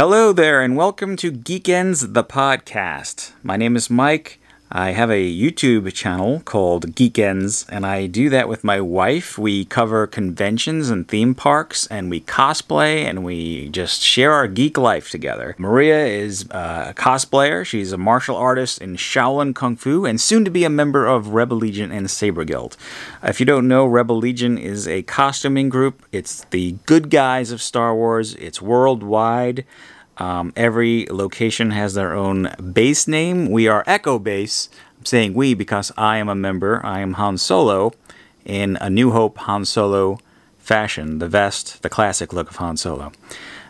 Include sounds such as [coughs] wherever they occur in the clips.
Hello there, and welcome to Geekendz the podcast. My name is Mike. I have a YouTube channel called Geekendz, and I do that with my wife. We cover conventions and theme parks, and we cosplay, and we just share our geek life together. Maria is uh, a cosplayer. She's a martial artist in Shaolin Kung Fu, and soon to be a member of Rebel Legion and Saber Guild. If you don't know, Rebel Legion is a costuming group. It's the good guys of Star Wars. It's worldwide. Um, every location has their own base name. We are Echo Base. I'm saying we because I am a member. I am Han Solo in a New Hope Han Solo fashion, the vest, the classic look of Han Solo.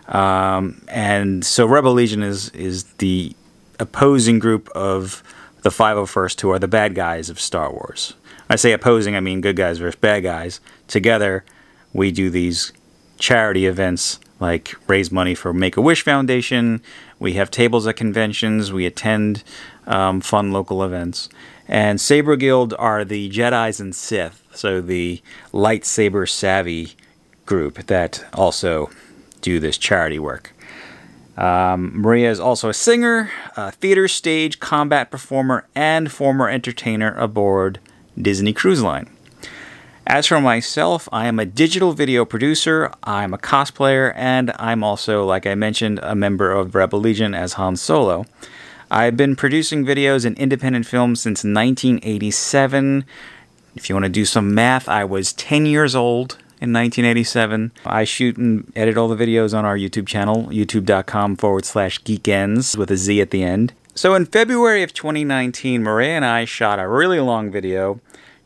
Um, and so Rebel Legion is is the opposing group of the 501st, who are the bad guys of Star Wars. I say opposing, I mean good guys versus bad guys. Together, we do these charity events like raise money for Make a Wish Foundation. We have tables at conventions. We attend um, fun local events. And Saber Guild are the Jedi's and Sith, so the lightsaber savvy group that also do this charity work. Um, Maria is also a singer, a theater stage combat performer, and former entertainer aboard Disney Cruise Line. As for myself, I am a digital video producer, I'm a cosplayer, and I'm also, like I mentioned, a member of Rebel Legion as Han Solo. I've been producing videos and independent films since 1987. If you want to do some math, I was 10 years old in 1987. I shoot and edit all the videos on our YouTube channel, youtube.com forward slash geekendz with a Z at the end. So in February of 2019, Maria and I shot a really long video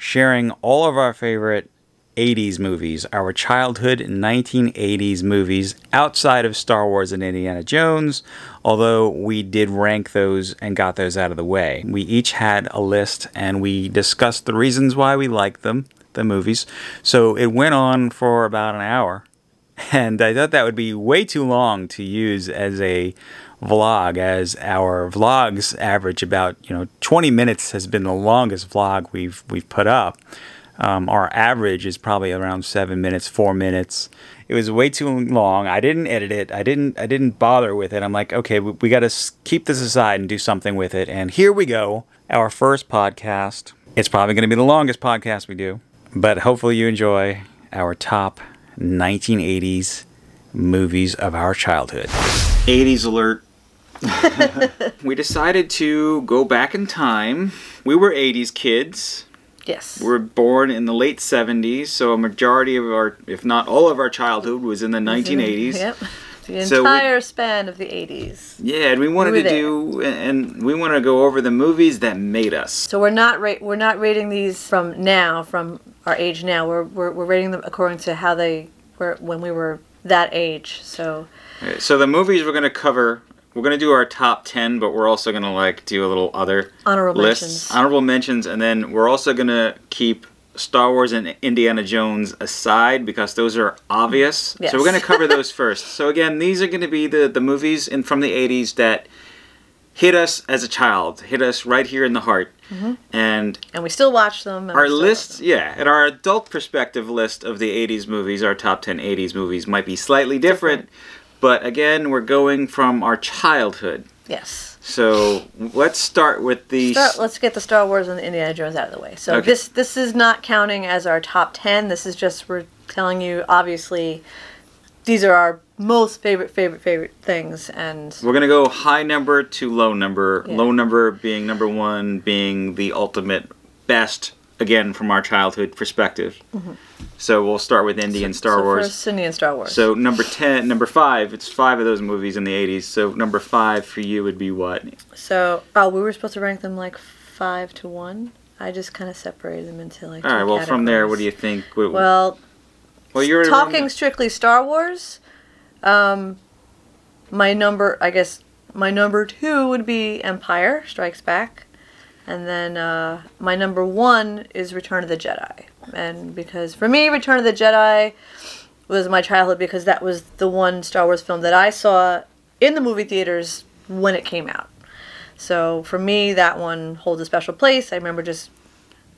sharing all of our favorite 80s movies, our childhood 1980s movies outside of Star Wars and Indiana Jones, although we did rank those and got those out of the way. We each had a list and we discussed the reasons why we liked them, the movies. So it went on for about an hour. [laughs] And I thought that would be way too long to use as a vlog as our vlogs average about you know 20 minutes has been the longest vlog we've we've put up. Um, our average is probably around seven minutes four minutes. It was way too long. I didn't edit it. I didn't i didn't bother with it. I'm like okay we, we got to keep this aside and do something with it. And here we go our first podcast. It's probably going to be the longest podcast we do but hopefully you enjoy our top 1980s movies of our childhood 80s alert [laughs] we decided to go back in time. We were 80s kids. Yes. We were born in the late 70s, so a majority of our, if not all of our childhood, was in the 1980s. Yep. The So we- entire span of the 80s. Yeah, and we wanted We to were do, and we want to go over the movies that made us. So we're not ra- we're not rating these from now, from our age now. We're we're, we're rating them according to how they were when we were that age. So So the movies we're going to cover, we're going to do our top 10, but we're also going to like do a little other honorable lists, mentions. honorable mentions, and then we're also gonna keep Star Wars and Indiana Jones aside because those are obvious. Yes. So we're gonna cover those [laughs] first. So again, these are gonna be the the movies in from the '80s that hit us as a child, hit us right here in the heart, mm-hmm. and and we still watch them. our list, love yeah, and our adult perspective list of the '80s movies, our top 10 '80s movies, might be slightly different. But again, we're going from our childhood. Yes. So let's start with the Start, let's get the Star Wars and the Indiana Jones out of the way. So Okay. this this is not counting as our top ten. This is just we're telling you obviously these are our most favorite favorite favorite things and We're gonna go high number to low number. Yeah. Low number being number one, being the ultimate best. Again, from our childhood perspective. Mm-hmm. So we'll start with Indy and Star so Wars. First, Cindy and Star Wars. So number ten, number five. It's five of those movies in the '80s. So number five for you would be what? So, oh, we were supposed to rank them like five to one. I just kind of separated them into like. All right. Well, from there, what do you think? What- Well, well, you're talking strictly Star Wars, um, my number, I guess, my number two would be Empire Strikes Back, and then uh, my number one is Return of the Jedi, and because for me, Return of the Jedi was my childhood because that was the one Star Wars film that I saw in the movie theaters when it came out. So for me, that one holds a special place. I remember just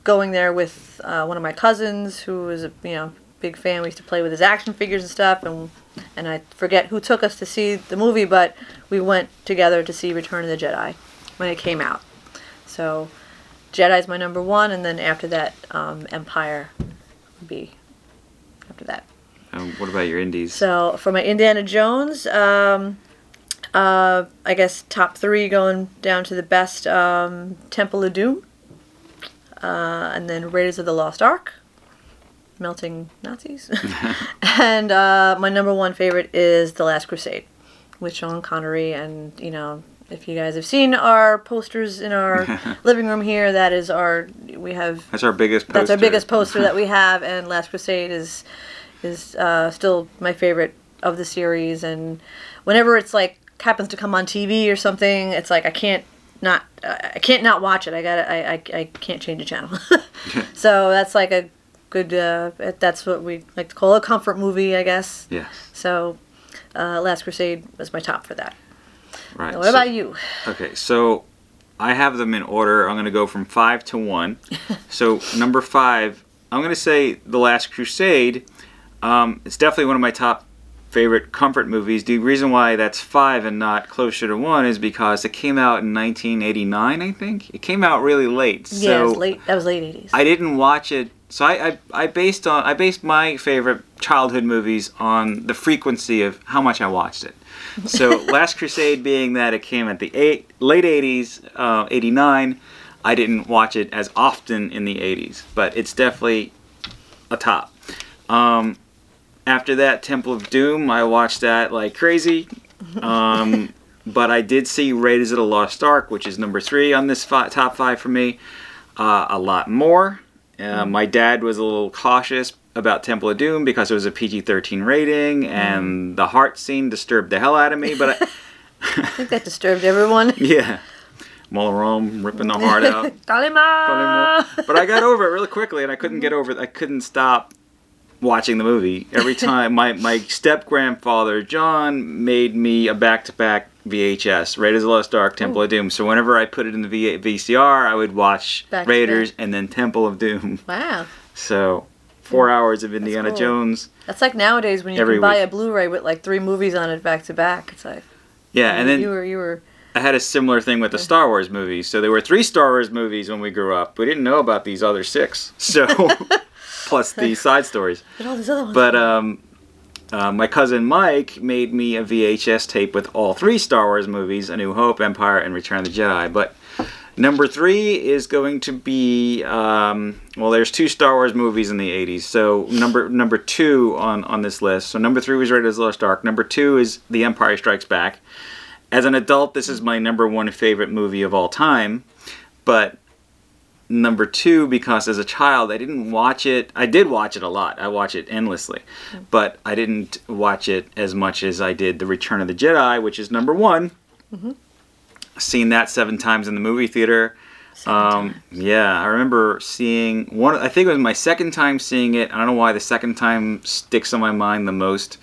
going there with uh, one of my cousins who was, you know, big fan. We used to play with his action figures and stuff, and and I forget who took us to see the movie, but we went together to see Return of the Jedi when it came out. So Jedi's my number one, and then after that, um, Empire would be after that. Um, what about your indies? So for my Indiana Jones, um, uh, I guess top three going down to the best um, Temple of Doom, uh, and then Raiders of the Lost Ark, melting Nazis, [laughs] [laughs] and uh, my number one favorite is The Last Crusade, with Sean Connery, and you know. If you guys have seen our posters in our [laughs] living room here, that is our we have That's our biggest poster. that's our biggest poster that we [laughs] have, and Last Crusade is is uh, still my favorite of the series. And whenever it's like happens to come on TV or something, it's like I can't not I can't not watch it. I got I, I I can't change the channel. [laughs] so that's like a good. Uh, that's what we like to call a comfort movie, I guess. Yes. So uh, Last Crusade was my top for that. Right. What so- about you? Okay, so I have them in order. I'm going to go from five to one. [laughs] so number five, I'm going to say The Last Crusade. Um, it's definitely one of my top favorite comfort movies. The reason why that's five and not closer to one is because it came out in 1989, I think. It came out really late. yeah, so it was late. That was late eighties. I didn't watch it. So I, I, I based on I based my favorite childhood movies on the frequency of how much I watched it. So [laughs] Last Crusade being that it came at the eight, late '80s, uh, '89, I didn't watch it as often in the '80s, but it's definitely a top. Um, after that, Temple of Doom, I watched that like crazy. Um, [laughs] but I did see Raiders of the Lost Ark, which is number three on this fi- top five for me. Uh, a lot more. Uh, my dad was a little cautious about Temple of Doom because it was a PG 13 rating and the heart scene disturbed the hell out of me. But I, [laughs] I think that disturbed everyone. [laughs] yeah, Mola Ram ripping the heart out. [laughs] Kali Ma! but I got over it really quickly, and I couldn't get over it. I couldn't stop watching the movie every time. my my step grandfather John made me a back to back VHS Raiders of the Lost Ark, Temple of Doom. So whenever I put it in the v- VCR, I would watch Back Raiders and then Temple of Doom. Wow. [laughs] So four hours of Indiana cool. Jones. That's like nowadays when you can buy week. a Blu-ray with like three movies on it back to back. It's like Yeah, and then you were you were I had a similar thing with the Star Wars movies. So there were three Star Wars movies when we grew up. We didn't know about these other six. So [laughs] plus the side stories. [laughs] but all these other ones. But um, uh, my cousin Mike made me a VHS tape with all three Star Wars movies: A New Hope, Empire, and Return of the Jedi. But number three is going to be um, well. There's two Star Wars movies in the '80s. So number number two on on this list. So number three was Raiders of the Lost Ark. Number two is The Empire Strikes Back. As an adult, this is my number one favorite movie of all time. But number two because as a child I didn't watch it. I did watch it a lot. I watch it endlessly, but I didn't watch it as much as I did The Return of the Jedi, which is number one. Seen that seven times in the movie theater. Um, yeah, I remember seeing one. I think it was my second time seeing it. I don't know why the second time sticks on my mind the most.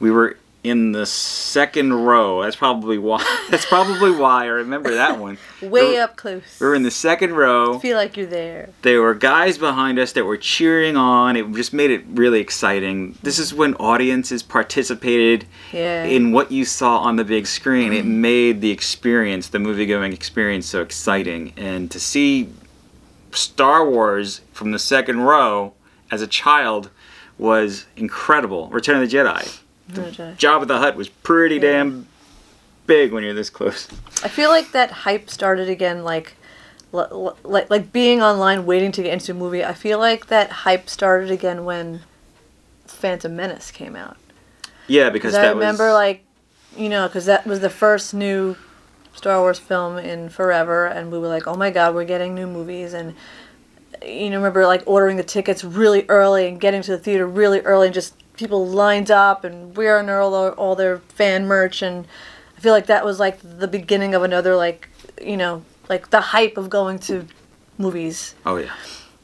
We were in the second row. That's probably why. [laughs] That's probably why I remember that [laughs] one. way we were- up close. We were in the second row Feel like you're there. there were guys behind us that were cheering on. It just made it really exciting. This is when audiences participated Yeah. in what you saw on the big screen. It mm-hmm. made the experience, the movie going experience, so exciting. And to see Star Wars from the second row as a child was incredible. Return of the Jedi. Okay. of the oh, Hutt was pretty damn big when you're this close. I feel like that hype started again, like, like like being online waiting to get into a movie. I feel like that hype started again when Phantom Menace came out. Yeah, because Because I remember, was like, you know, because that was the first new Star Wars film in forever, and we were like, oh my god, we're getting new movies, and you know, remember like ordering the tickets really early and getting to the theater really early, and just people lined up and wearing all their, all their fan merch, and I feel like that was like the beginning of another like, you know, like the hype of going to movies. oh yeah.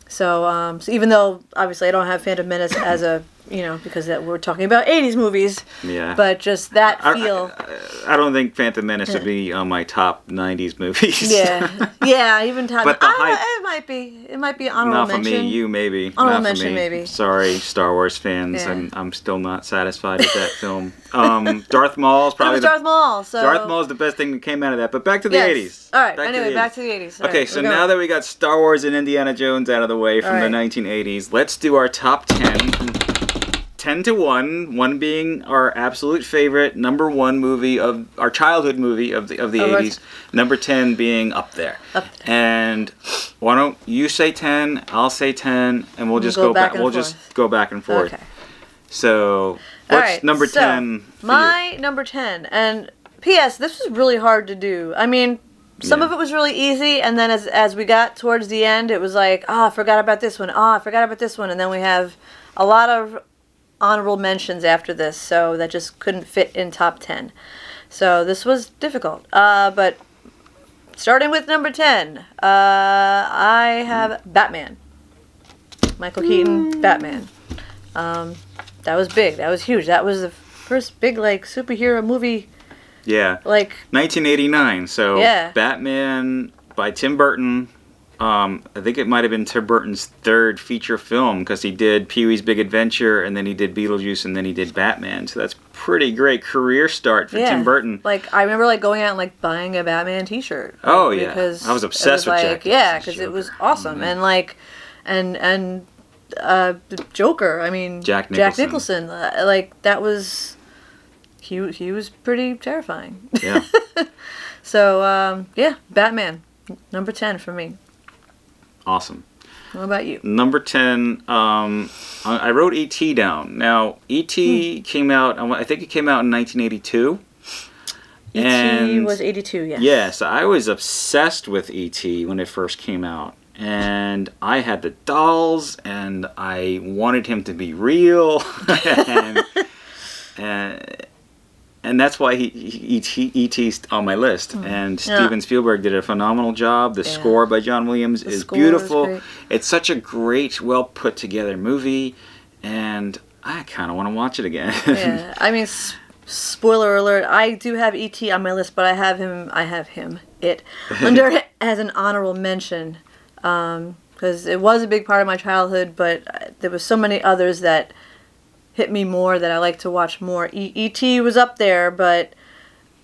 So, um, so even though obviously I don't have Phantom Menace as a you know, because that we're talking about '80s movies. Yeah. But just that feel. I, I don't think Phantom Menace would be [laughs] on my top '90s movies. yeah, [laughs] yeah, even top. But the I hype- it might be. It might be honorable mention. Not for mention. me, you maybe. Honorable mention, me. maybe. Sorry, Star Wars fans. Yeah. I'm, I'm still not satisfied with that film. Um, Darth Maul's probably the, Darth Maul. So Darth Maul's the best thing that came out of that. But back to the yes. 80s. All right. Back anyway, the back to the 80s. Okay, so now that we got Star Wars and Indiana Jones out of the way from All the 1980s, let's do our top 10. 10 to 1, one being our absolute favorite number 1 movie of our childhood movie of the of the Oh, right. 80s, number 10 being up there. Up And why don't you say 10, I'll say 10 and we'll just go go, back we'll forth. just go back and forth. Okay. So, what's right, number so, 10? you? My number 10. And P.S. This was really hard to do. I mean, some Yeah. of it was really easy, and then as as we got towards the end, it was like, oh, I forgot about this one. Oh, I forgot about this one, and then we have a lot of honorable mentions after this, so that just couldn't fit in top 10. So this was difficult. Uh, but starting with number 10, uh, I have Batman. Michael Keaton, Batman. Um, that was big. That was huge. That was the first big like superhero movie. Yeah. Like 1989. So Yeah. Batman by Tim Burton. Um, I think it might have been Tim Burton's third feature film because he did Pee Wee's Big Adventure and then he did Beetlejuice and then he did Batman. So that's pretty great career start for yeah, Tim Burton. Like I remember like going out and like buying a Batman T-shirt. like, Oh, yeah. because I was obsessed with like, Jack Yeah, because it was Joker. Mm-hmm. awesome and like, and and uh, the Joker. I mean, Jack Nicholson. Jack Nicholson. Nicholson. uh, like that was. He, he was pretty terrifying. Yeah. [laughs] so um, yeah, Batman, number ten for me. Awesome. What about you? Number 10, um, I wrote E.T. down. Now, E.T. Hmm. came out, I think it came out in 1982. E.T. And- was eighty two. Yes. Yes, I was obsessed with E.T. when it first came out. And I had the dolls, and I wanted him to be real. [laughs] and, [laughs] and, and that's why he, he, E.T. E.T.'s on my list. And Hmm. Yeah. Steven Spielberg did a phenomenal job. The Yeah. score by John Williams The is score was beautiful. great. It's such a great, well put together movie. And I kind of want to watch it again. yeah, I mean, s- spoiler alert. I do have ET on my list, but I have him. I have him. It [laughs] under as an honorable mention because it was a big part of my childhood. But uh, there was so many others that hit me more that I like to watch more. E- ET was up there, but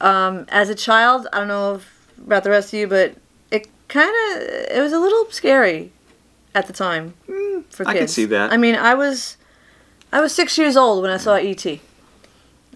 um, as a child, I don't know if, about the rest of you, but it kind of it was a little scary at the time for kids. I can see that. I mean, I was I was six years old when I saw E.T.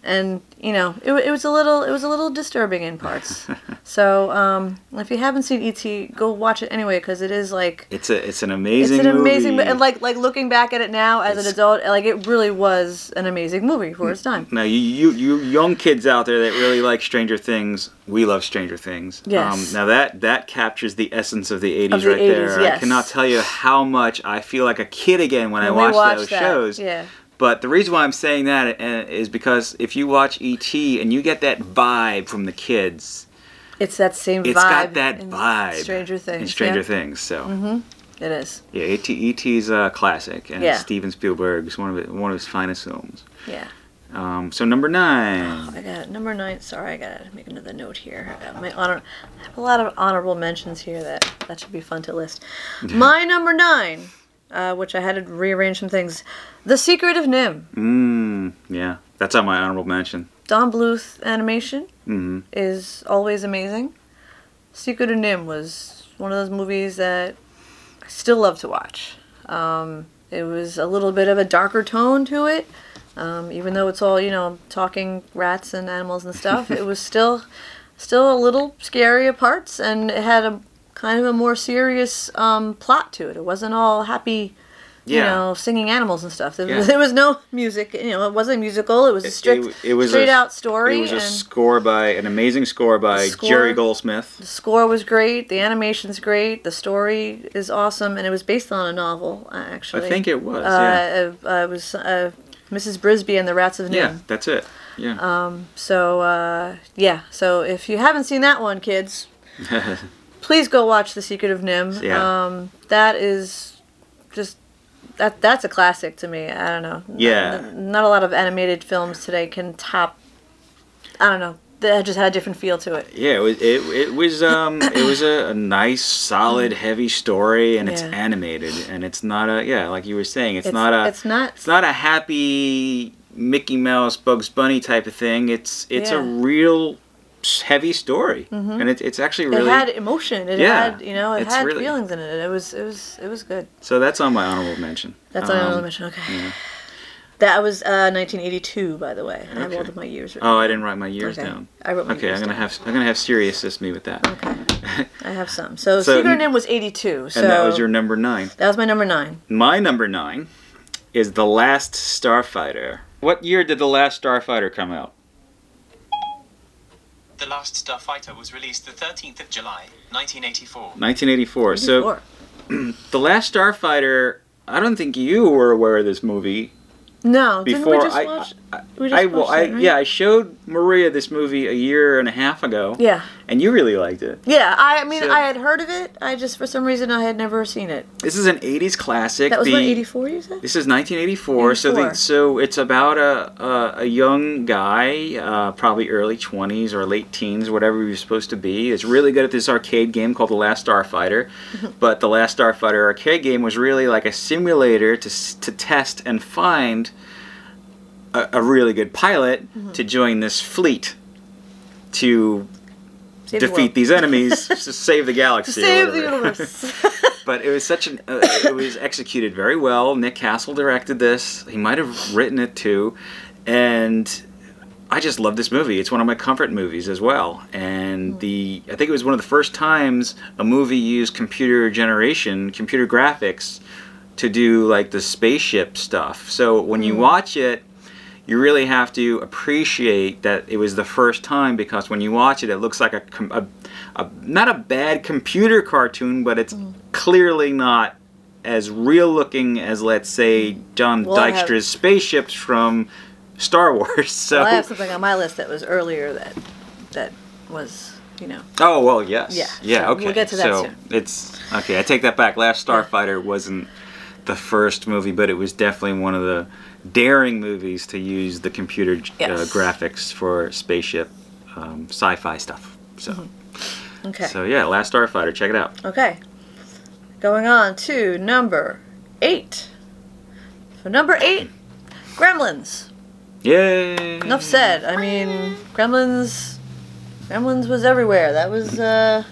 And you know, it, it was a little it was a little disturbing in parts. [laughs] so um, if you haven't seen E.T., go watch it anyway because it is like it's a it's an amazing it's an amazing movie. and like like looking back at it now as It's- an adult, like it really was an amazing movie for its time. Now, you, you you young kids out there that really like Stranger Things, we love Stranger Things. Um, Yes. now that that captures the essence of the '80s Of the right there. 80s, I cannot tell you how much I feel like a kid again when I When we watch those that, shows. yeah. But the reason why I'm saying that uh, because if you watch ET and you get that vibe from the kids, It's that same it's vibe. got that vibe Stranger Things. in Stranger yeah. Things. So Mhm. It is. yeah, ET ET's a classic, and Yeah. Steven Spielberg's one of one of his finest films. Yeah. Um, so number nine. Oh, I got it. Number nine. Sorry, I gotta make another note here. I got my honor. I have a lot of honorable mentions here that that should be fun to list. [laughs] my number nine, uh, which I had to rearrange some things. The Secret of NIMH. Mmm, yeah, that's on my honorable mention. Don Bluth animation hmm is always amazing. Secret of NIMH was one of those movies that I still love to watch. Um, it was a little bit of a darker tone to it, um, even though it's all you know talking rats and animals and stuff. [laughs] it was still still a little scary at parts, and it had a kind of a more serious um, plot to it. It wasn't all happy. You Yeah. know, singing animals and stuff. There, Yeah. was, [laughs] there was no music. You know, it wasn't a musical. It was a strict, it, it was straight a, out story. It was a score by an amazing score by score- Jerry Goldsmith. the score was great. The animation's great. The story is awesome, and it was based on a novel. uh, Actually, I think it was. yeah. Uh, uh, it was uh, Mrs. Brisby and the Rats of NIMH. yeah, that's it. Yeah. Um, So uh, yeah. So if you haven't seen that one, kids, [laughs] please go watch The Secret of NIMH. Yeah. Um, that is just that that's a classic to me. I don't know. Yeah. Not, not a lot of animated films today can top. I don't know. That just had a different feel to it. Yeah, it was it, it was um [coughs] it was a, a nice, solid, heavy story, and it's animated, and it's not a yeah, like you were saying, it's, It's not a It's not. it's not a happy Mickey Mouse, Bugs Bunny type of thing. It's it's a Yeah. Mm-hmm. real heavy story, and it, it's actually really It had emotion. It Yeah, had you know it had really- feelings in it. It was it was it was good. so that's on my honorable mention. That's on Um, honorable mention. Okay. yeah. That was uh, 1982, by the way. I have all of my years. written Oh, I didn't write my years Okay. down. I wrote my Okay, years I'm gonna down. have I'm gonna have Siri assist me with that. Okay. [laughs] I have some. So, So- Secret NIMH was 82. So and that was your number nine. that was my number nine. My number nine is The Last Starfighter. What year did The Last Starfighter come out? The Last Starfighter was released the 13th of July, 1984. 1984. So, [clears throat] The Last Starfighter, I don't think you were aware of this movie no, didn't we before just I, watch? I, I, well, I right? yeah, I showed Maria this movie a year and a half ago, Yeah. and you really liked it. Yeah, I mean, So- I had heard of it. I just, for some reason, I had never seen it. This is an 80s classic. That was the, what, 84, you said? This is 1984. So, the, so it's about a, a, a young guy, uh, probably early 20s or late teens, whatever he was supposed to be. Is really good at this arcade game called The Last Starfighter. but the Last Starfighter arcade game was really like a simulator to to test and find a, a really good pilot Mm-hmm. to join this fleet to Save defeat world. these enemies to [laughs] save the galaxy. To save the universe. [laughs] But it was such an uh, it was executed very well. Nick Castle directed this. He might have written it too, and I just love this movie. It's one of my comfort movies as well. And the I think it was one of the first times a movie used computer generation, computer graphics to do like the spaceship stuff. So when you watch it, you really have to appreciate that it was the first time because when you watch it, it looks like a, a, a not a bad computer cartoon, but it's mm. clearly not as real looking as let's say John Well, I have- Dykstra's spaceships from Star [laughs] Wars. So well, I have something on my list that was earlier that that was, you know. oh well, yes, Yeah, yeah, so okay. we'll get to that so soon. it's okay. I take that back. Last Starfighter wasn't the first movie, but it was definitely one of the daring movies to use the computer uh, Yes. graphics for spaceship um, sci-fi stuff. So, Mm-hmm. Okay. so yeah, Last Starfighter. Check it out. Okay. Going on to number eight. So number eight, Gremlins. Yay! Enough said. I mean, Gremlins. Gremlins was everywhere. That was. uh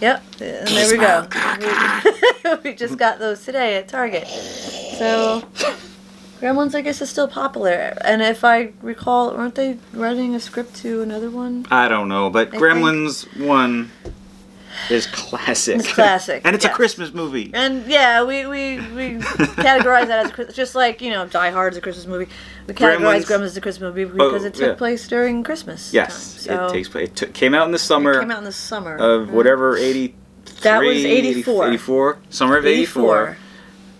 Yep. And there we go. [laughs] We just got those today at Target. So. Gremlins, I guess, is still popular. And if I recall, weren't they writing a script to another one? I don't know, but think- Gremlins one is classic. It's classic, [laughs] and it's a. Christmas movie. And yeah, we, we, we categorize that as a, just like you know Die Hard is a Christmas movie. We categorize Gremlins- Gremlins as a Christmas movie because Oh, it took yeah. place during Christmas. Yes, time. So it takes place. It took, came out in the summer. it came out in the summer of right? whatever 83 That was 84. 84 summer of 84, 84.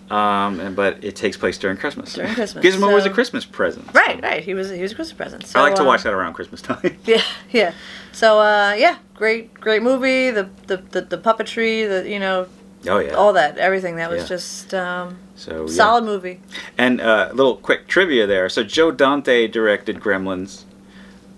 Um and but it takes place during christmas During [laughs] Christmas, gizmo was a christmas present Right, right. He was he was a Christmas present. So, i like to uh, watch that around christmas time [laughs] Yeah, yeah. So uh, yeah, great, great movie. The, the the the puppetry, the you know oh yeah all that, everything. That was Yeah. just um, so yeah. solid movie. and a uh, little quick trivia there so joe dante directed gremlins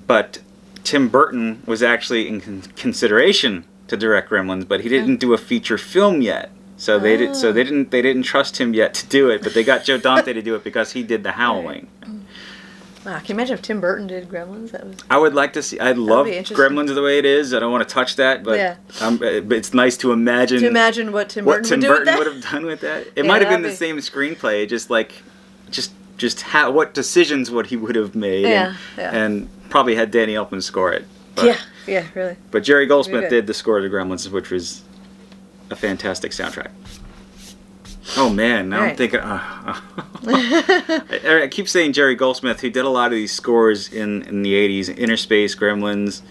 but tim burton was actually in con- consideration to direct gremlins but he didn't do a feature film yet so they did so Oh. they didn't they didn't trust him yet to do it but they got joe dante to do it because he did the howling Wow, can you imagine if Tim Burton did Gremlins? That was I would like to see. I love. Gremlins the way it is. I don't want to touch that, but Yeah. um, but it's nice to imagine, to imagine what Tim what Burton Tim would Burton would have done with that. It [laughs] Yeah, might have been the be- same screenplay, just like, just just how what decisions what he would have made. Yeah, and, yeah. and probably had Danny Elfman score it. But, Yeah, yeah, really. But Jerry Goldsmith did the score to Gremlins, which was a fantastic soundtrack. Oh man, now I'm Right. thinking. Uh, [laughs] I, I keep saying Jerry Goldsmith, who did a lot of these scores in in the '80s, Innerspace, Gremlins.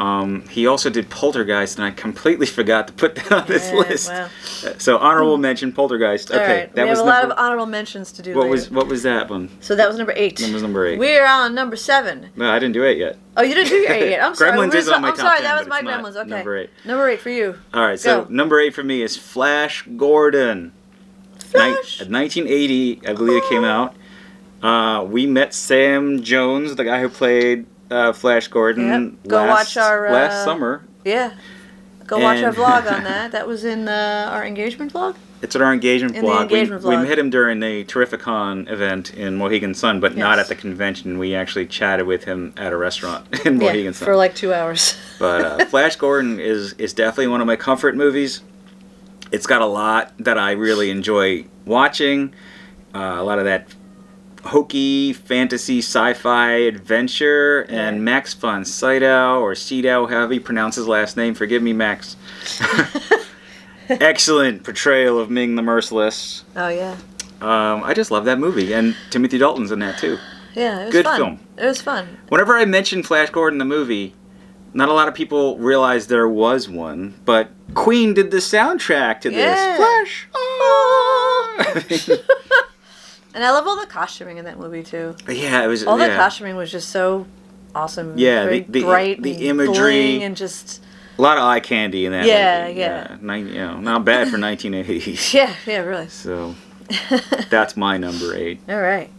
Um, he also did Poltergeist, and I completely forgot to put that on this Yeah, list. wow. [laughs] So honorable mention Poltergeist. Okay, right, that we was have a lot of honorable mentions to do. what later. was what was that one? So that was number eight. That was number eight. We're on number seven. No, I didn't do eight yet. Oh, you didn't do your eight yet. [laughs] I'm sorry. Gremlins is on my I'm top sorry, 10, that was my Gremlins. Okay. number eight. Number eight for you. All right, so Go. number eight for me is Flash Gordon. Ni- Flash. 1980, I believe it came out. Uh, we met Sam Jones, the guy who played uh, Flash Gordon, Yep. Go last, watch our, last uh, summer. Yeah. Go watch our vlog on [laughs] that. That was in uh, our engagement vlog. It's at our engagement In vlog. engagement we, we met him during the Terrificon event in Mohegan Sun, but not at the convention. We actually chatted with him at a restaurant [laughs] in Mohegan Sun. for like two hours. [laughs] But uh, Flash Gordon is is definitely one of my comfort movies. It's got a lot that I really enjoy watching. Uh, a lot of that hokey fantasy sci-fi adventure and Max von Sydow or Sydow, however you pronounce his last name. Forgive me, Max. [laughs] Excellent portrayal of Ming the Merciless. oh yeah. Um, I just love that movie, and Timothy Dalton's in that too. Yeah, it was Good fun. film. It was fun. Whenever I mention Flash Gordon the movie, not a lot of people realize there was one, but Queen did the soundtrack to Yeah. this. Flash. Ah. [laughs] [laughs] And I love all the costuming in that movie too. yeah, it was. All yeah. the costuming was just so awesome. Yeah, very the- the- bright, the imagery. and just a lot of eye candy in that. Yeah, movie. yeah. Nine, you know, not bad for [laughs] 1980s. yeah, yeah, really. So [laughs] that's my number eight. All right,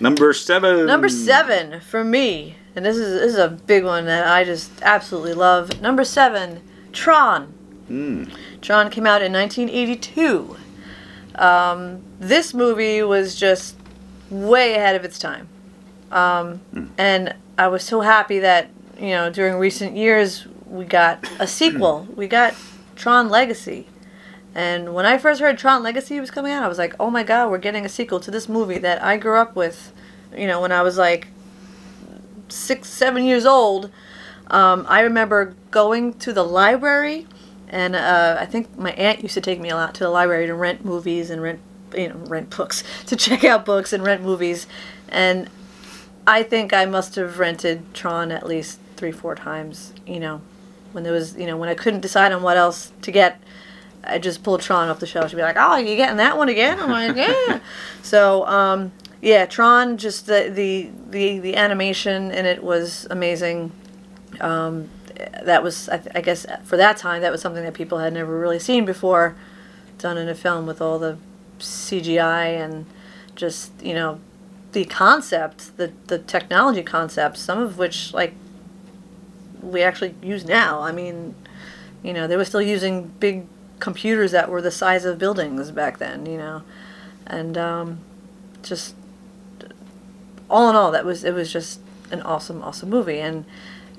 Number seven. number seven for me, and this is this is a big one that I just absolutely love. Number seven, Tron. Mm. Tron came out in 1982. Um, this movie was just way ahead of its time. Um, And I was so happy that, you know, during recent years, we got a [clears throat] sequel. we got Tron Legacy. And when I first heard Tron Legacy was coming out, I was like, oh my god, we're getting a sequel to this movie that I grew up with, you know, when I was like six, seven years old. Um, I remember going to the library, and uh, I think my aunt used to take me a lot to the library to rent movies and rent, you know, rent books, [laughs] to check out books and rent movies. And I think I must have rented Tron at least three, four times, you know, when there was, you know, when I couldn't decide on what else to get. I just pulled Tron off the shelf. She'd be like, "Oh, you getting that one again?" I'm like, "Yeah." [laughs] so, um, yeah, Tron. Just the, the the the animation in it was amazing. Um, that was, I, I guess, for that time, that was something that people had never really seen before, done in a film with all the CGI and just you know the concept, the the technology concepts, some of which like we actually use now. I mean, you know, they were still using big computers that were the size of buildings back then, you know, and um, just all in all, that was it was just an awesome, awesome movie, and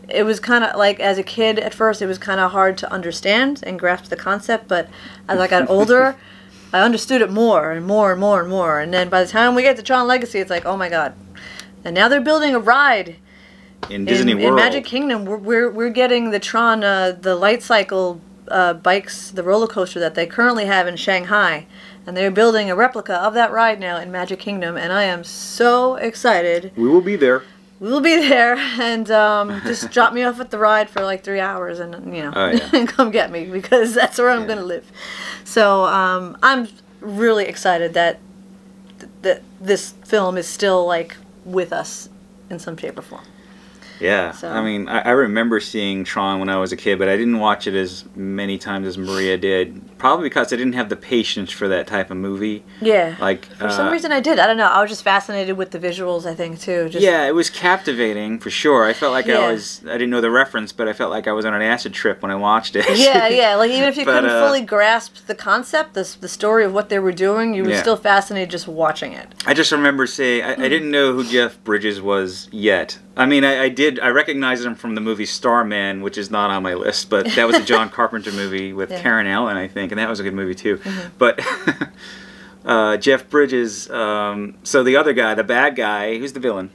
it was kind of like as a kid at first, it was kind of hard to understand and grasp the concept, but as I got [laughs] older. I understood it more and more and more and more, and then by the time we get to Tron Legacy, it's like, oh my god! And now they're building a ride in Disney in, World. in Magic Kingdom, we're, we're, we're getting the Tron, uh, the light cycle uh, bikes, the roller coaster that they currently have in Shanghai. And they're building a replica of that ride now in Magic Kingdom. And I am so excited. we will be there. We will be there. And um, just [laughs] drop me off at the ride for like three hours and, you know, Oh, yeah. and [laughs] come get me because that's where I'm going to live. So um, I'm really excited that, that this film is still like with us in some shape or form. Yeah, So- I mean, I, I remember seeing Tron when I was a kid, but I didn't watch it as many times as Maria did. Probably because I didn't have the patience for that type of movie. Yeah. Like, For some uh, reason, I did. I don't know. I was just fascinated with the visuals. I think too. Just, yeah, it was captivating for sure. I felt like Yeah. I was, I didn't know the reference, but I felt like I was on an acid trip when I watched it. yeah, yeah. [laughs] Like even if you But, couldn't uh, fully grasp the concept, the the story of what they were doing, you were Yeah. still fascinated just watching it. I just remember saying, I, I didn't know who Jeff Bridges was yet. I mean, I, I did, I recognized him from the movie Starman, which is not on my list, but that was a John [laughs] Carpenter movie with Yeah. Karen Allen, I think, and that was a good movie too. But [laughs] uh, Jeff Bridges, um, so the other guy, the bad guy, who's the villain?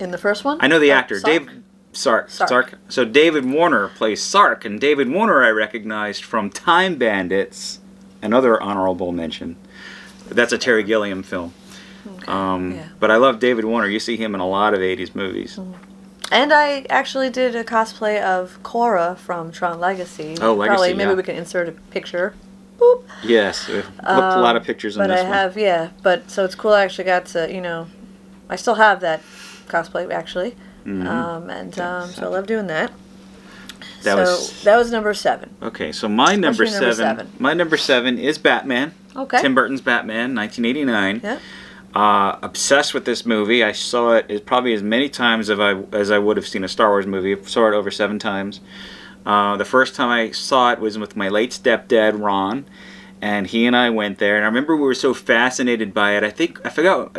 In the first one, I know the Uh, actor, Sark? Dave Sark. Sark. Sark. So David Warner plays Sark, and David Warner I recognized from Time Bandits, another honorable mention. That's a Terry Gilliam film. Um, yeah. But I love David Warner. You see him in a lot of 80s movies. And I actually did a cosplay of Quorra from Tron Legacy. Oh, Legacy, Probably maybe yeah. we can insert a picture. Boop. Yes, looked a lot of pictures Um, But I one. have, yeah. But so it's cool. I actually got to, you know, I still have that cosplay actually, Mhm. um, and um, so I love doing that. That so was that was number seven. okay. So my number number seven, seven? my number seven is Batman. Okay. Tim Burton's Batman, 1989. Yeah. Uh, obsessed with this movie. I saw it probably as many times as I as I would have seen a Star Wars movie. Saw it over seven times. Uh, the first time I saw it was with my late stepdad Ron, and he and I went there. And I remember we were so fascinated by it. I think I forgot.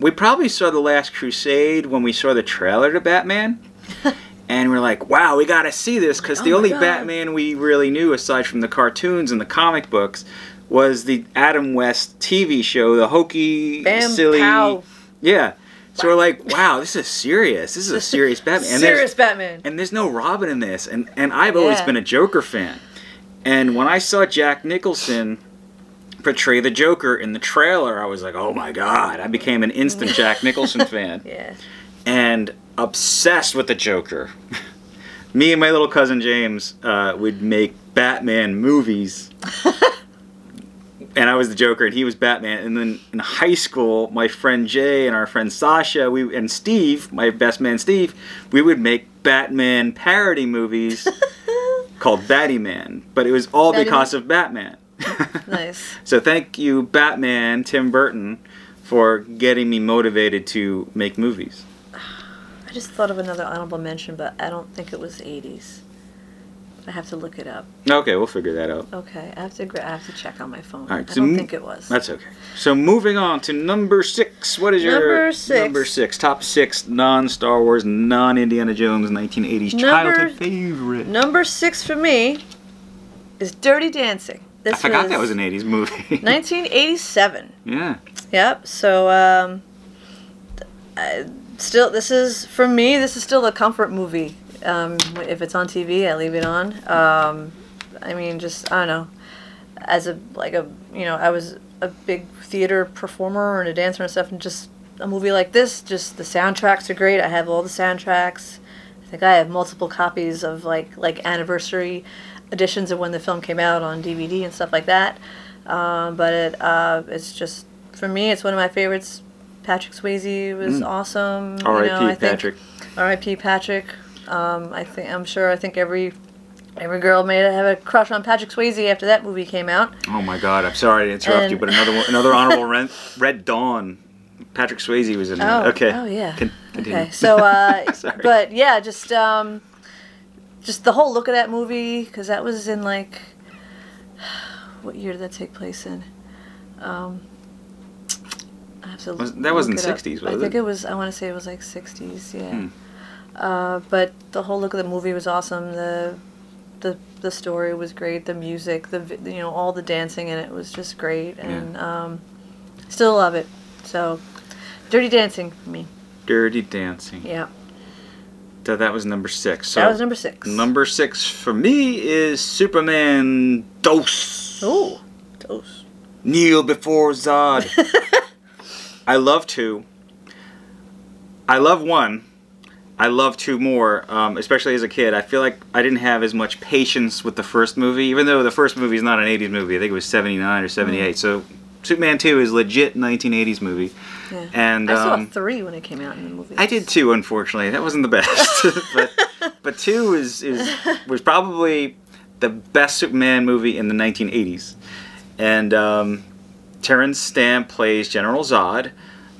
We probably saw the Last Crusade when we saw the trailer to Batman. [laughs] And we're like, wow, we gotta see this because the Oh my only God. Batman we really knew, aside from the cartoons and the comic books, was the Adam West TV show, the hokey, Bam, silly, pow. yeah. So we're like, wow, this is serious. This is a serious Batman. And Serious Batman. and there's no Robin in this. And and I've always Yeah. been a Joker fan. And when I saw Jack Nicholson portray the Joker in the trailer, I was like, oh my god! I became an instant Jack [laughs] Nicholson fan Yeah. and obsessed with the Joker. [laughs] Me and my little cousin James uh, would make Batman movies. [laughs] and I was the Joker and he was Batman. And then in high school, my friend Jay and our friend Sasha, we and Steve, my best man Steve, we would make Batman parody movies [laughs] called Batty Man. But it was all Batty because of Batman. [laughs] Nice. So thank you, Batman, Tim Burton, for getting me motivated to make movies. [sighs] I just thought of another honorable mention, but I don't think it was 80s. I have to look it up. Okay, we'll figure that out. Okay, I have to gra- I have to check on my phone. All right, I so don't mo- think it was. That's okay. So moving on to number six. What is your Number six. number six? Top six non-Star Wars, non-Indiana Jones, 1980s Number- childhood favorite. Number six for me is Dirty Dancing. This I forgot that was an 80s movie. [laughs] 1987. yeah. Yep. So, um, I, still, this is for me. This is still a comfort movie. Um, if it's on TV, I leave it on. Um, I mean, just I don't know. As a like a you know, I was a big theater performer and a dancer and stuff, and just a movie like this, just the soundtracks are great. I have all the soundtracks. I think I have multiple copies of like like anniversary editions of when the film came out on DVD and stuff like that. Um, but it uh, it's just for me, it's one of my favorites. Patrick Swayze was awesome. you know, R.I.P. Patrick. R.I.P. Patrick. Um, I think I'm sure. I think every every girl may have a crush on Patrick Swayze after that movie came out. Oh my God! I'm sorry to interrupt And- you, but another one- another honorable [laughs] Red, Red Dawn. Patrick Swayze was in Oh, it. Okay. Oh yeah. Con- okay. So, uh, [laughs] but yeah, just um, just the whole look of that movie because that was in like [sighs] what year did that take place in? Um, I have to Was- that was in look it up. 60s, I was think it? it was. I want to say it was like 60s. Yeah. Hmm. Uh, but the whole look of the movie was awesome. The the the story was great. The music, the you know, all the dancing in it was just great, and um, still love it. So, Dirty Dancing for me. Dirty Dancing. Yeah, So that was number six. So that was number six. number six for me is Superman Dos. Ooh, those. Kneel before Zod. [laughs] I love two. I love one. I love two more, um, especially as a kid. I feel like I didn't have as much patience with the first movie, even though the first movie is not an 80s movie. I think it was 79 or 78. So Superman 2 is legit 1980s movie. Yeah. And I saw um, three when it came out in the movie. I did two, unfortunately. That wasn't the best, [laughs] but but two is is was probably the best Superman movie in the 1980s, and um, Terence Stamp plays General Zod.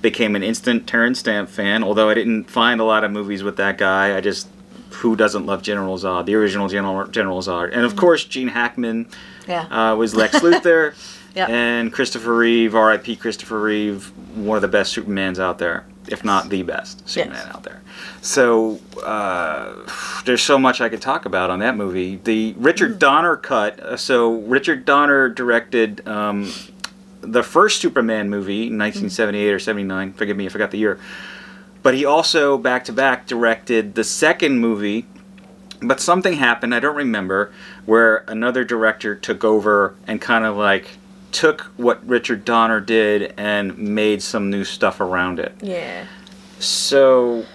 Became an instant Terence Stamp fan, although I didn't find a lot of movies with that guy. I just who doesn't love General Zod, the original General General Zod, and of course Gene Hackman Yeah. uh, was Lex [laughs] Luthor. Yep. And Christopher Reeve, R.I.P. Christopher Reeve, one of the best Supermans out there, if not the best Superman Yes. out there. So uh, there's so much I could talk about on that movie. The Richard Donner cut. uh, So Richard Donner directed um, the first Superman movie, in 1978 or 79. Forgive me, I forgot the year. But he also back to back directed the second movie but something happened i don't remember where another director took over and kind of like took what richard donner did and made some new stuff around it yeah. so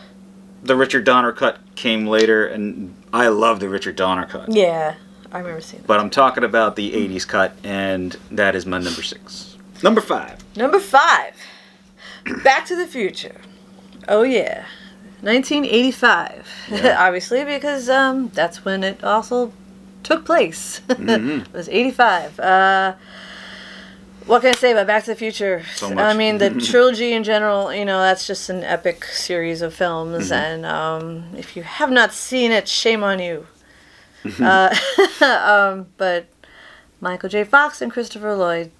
the richard donner cut came later and i love the richard donner cut Yeah. I remember seeing that. but i'm talking about the 80s cut and that is my number six number five Number five, Back to the Future. Oh yeah, 1985. Yeah. [laughs] Obviously, because um, that's when it also took place. [laughs] Mm-hmm. it was 85. Uh, what can I say about Back to the Future? So I mean, the [laughs] trilogy in general, you know, that's just an epic series of films. Mm-hmm. And um, if you have not seen it, shame on you. Mm-hmm. uh, um, but Michael J. Fox and Christopher Lloyd.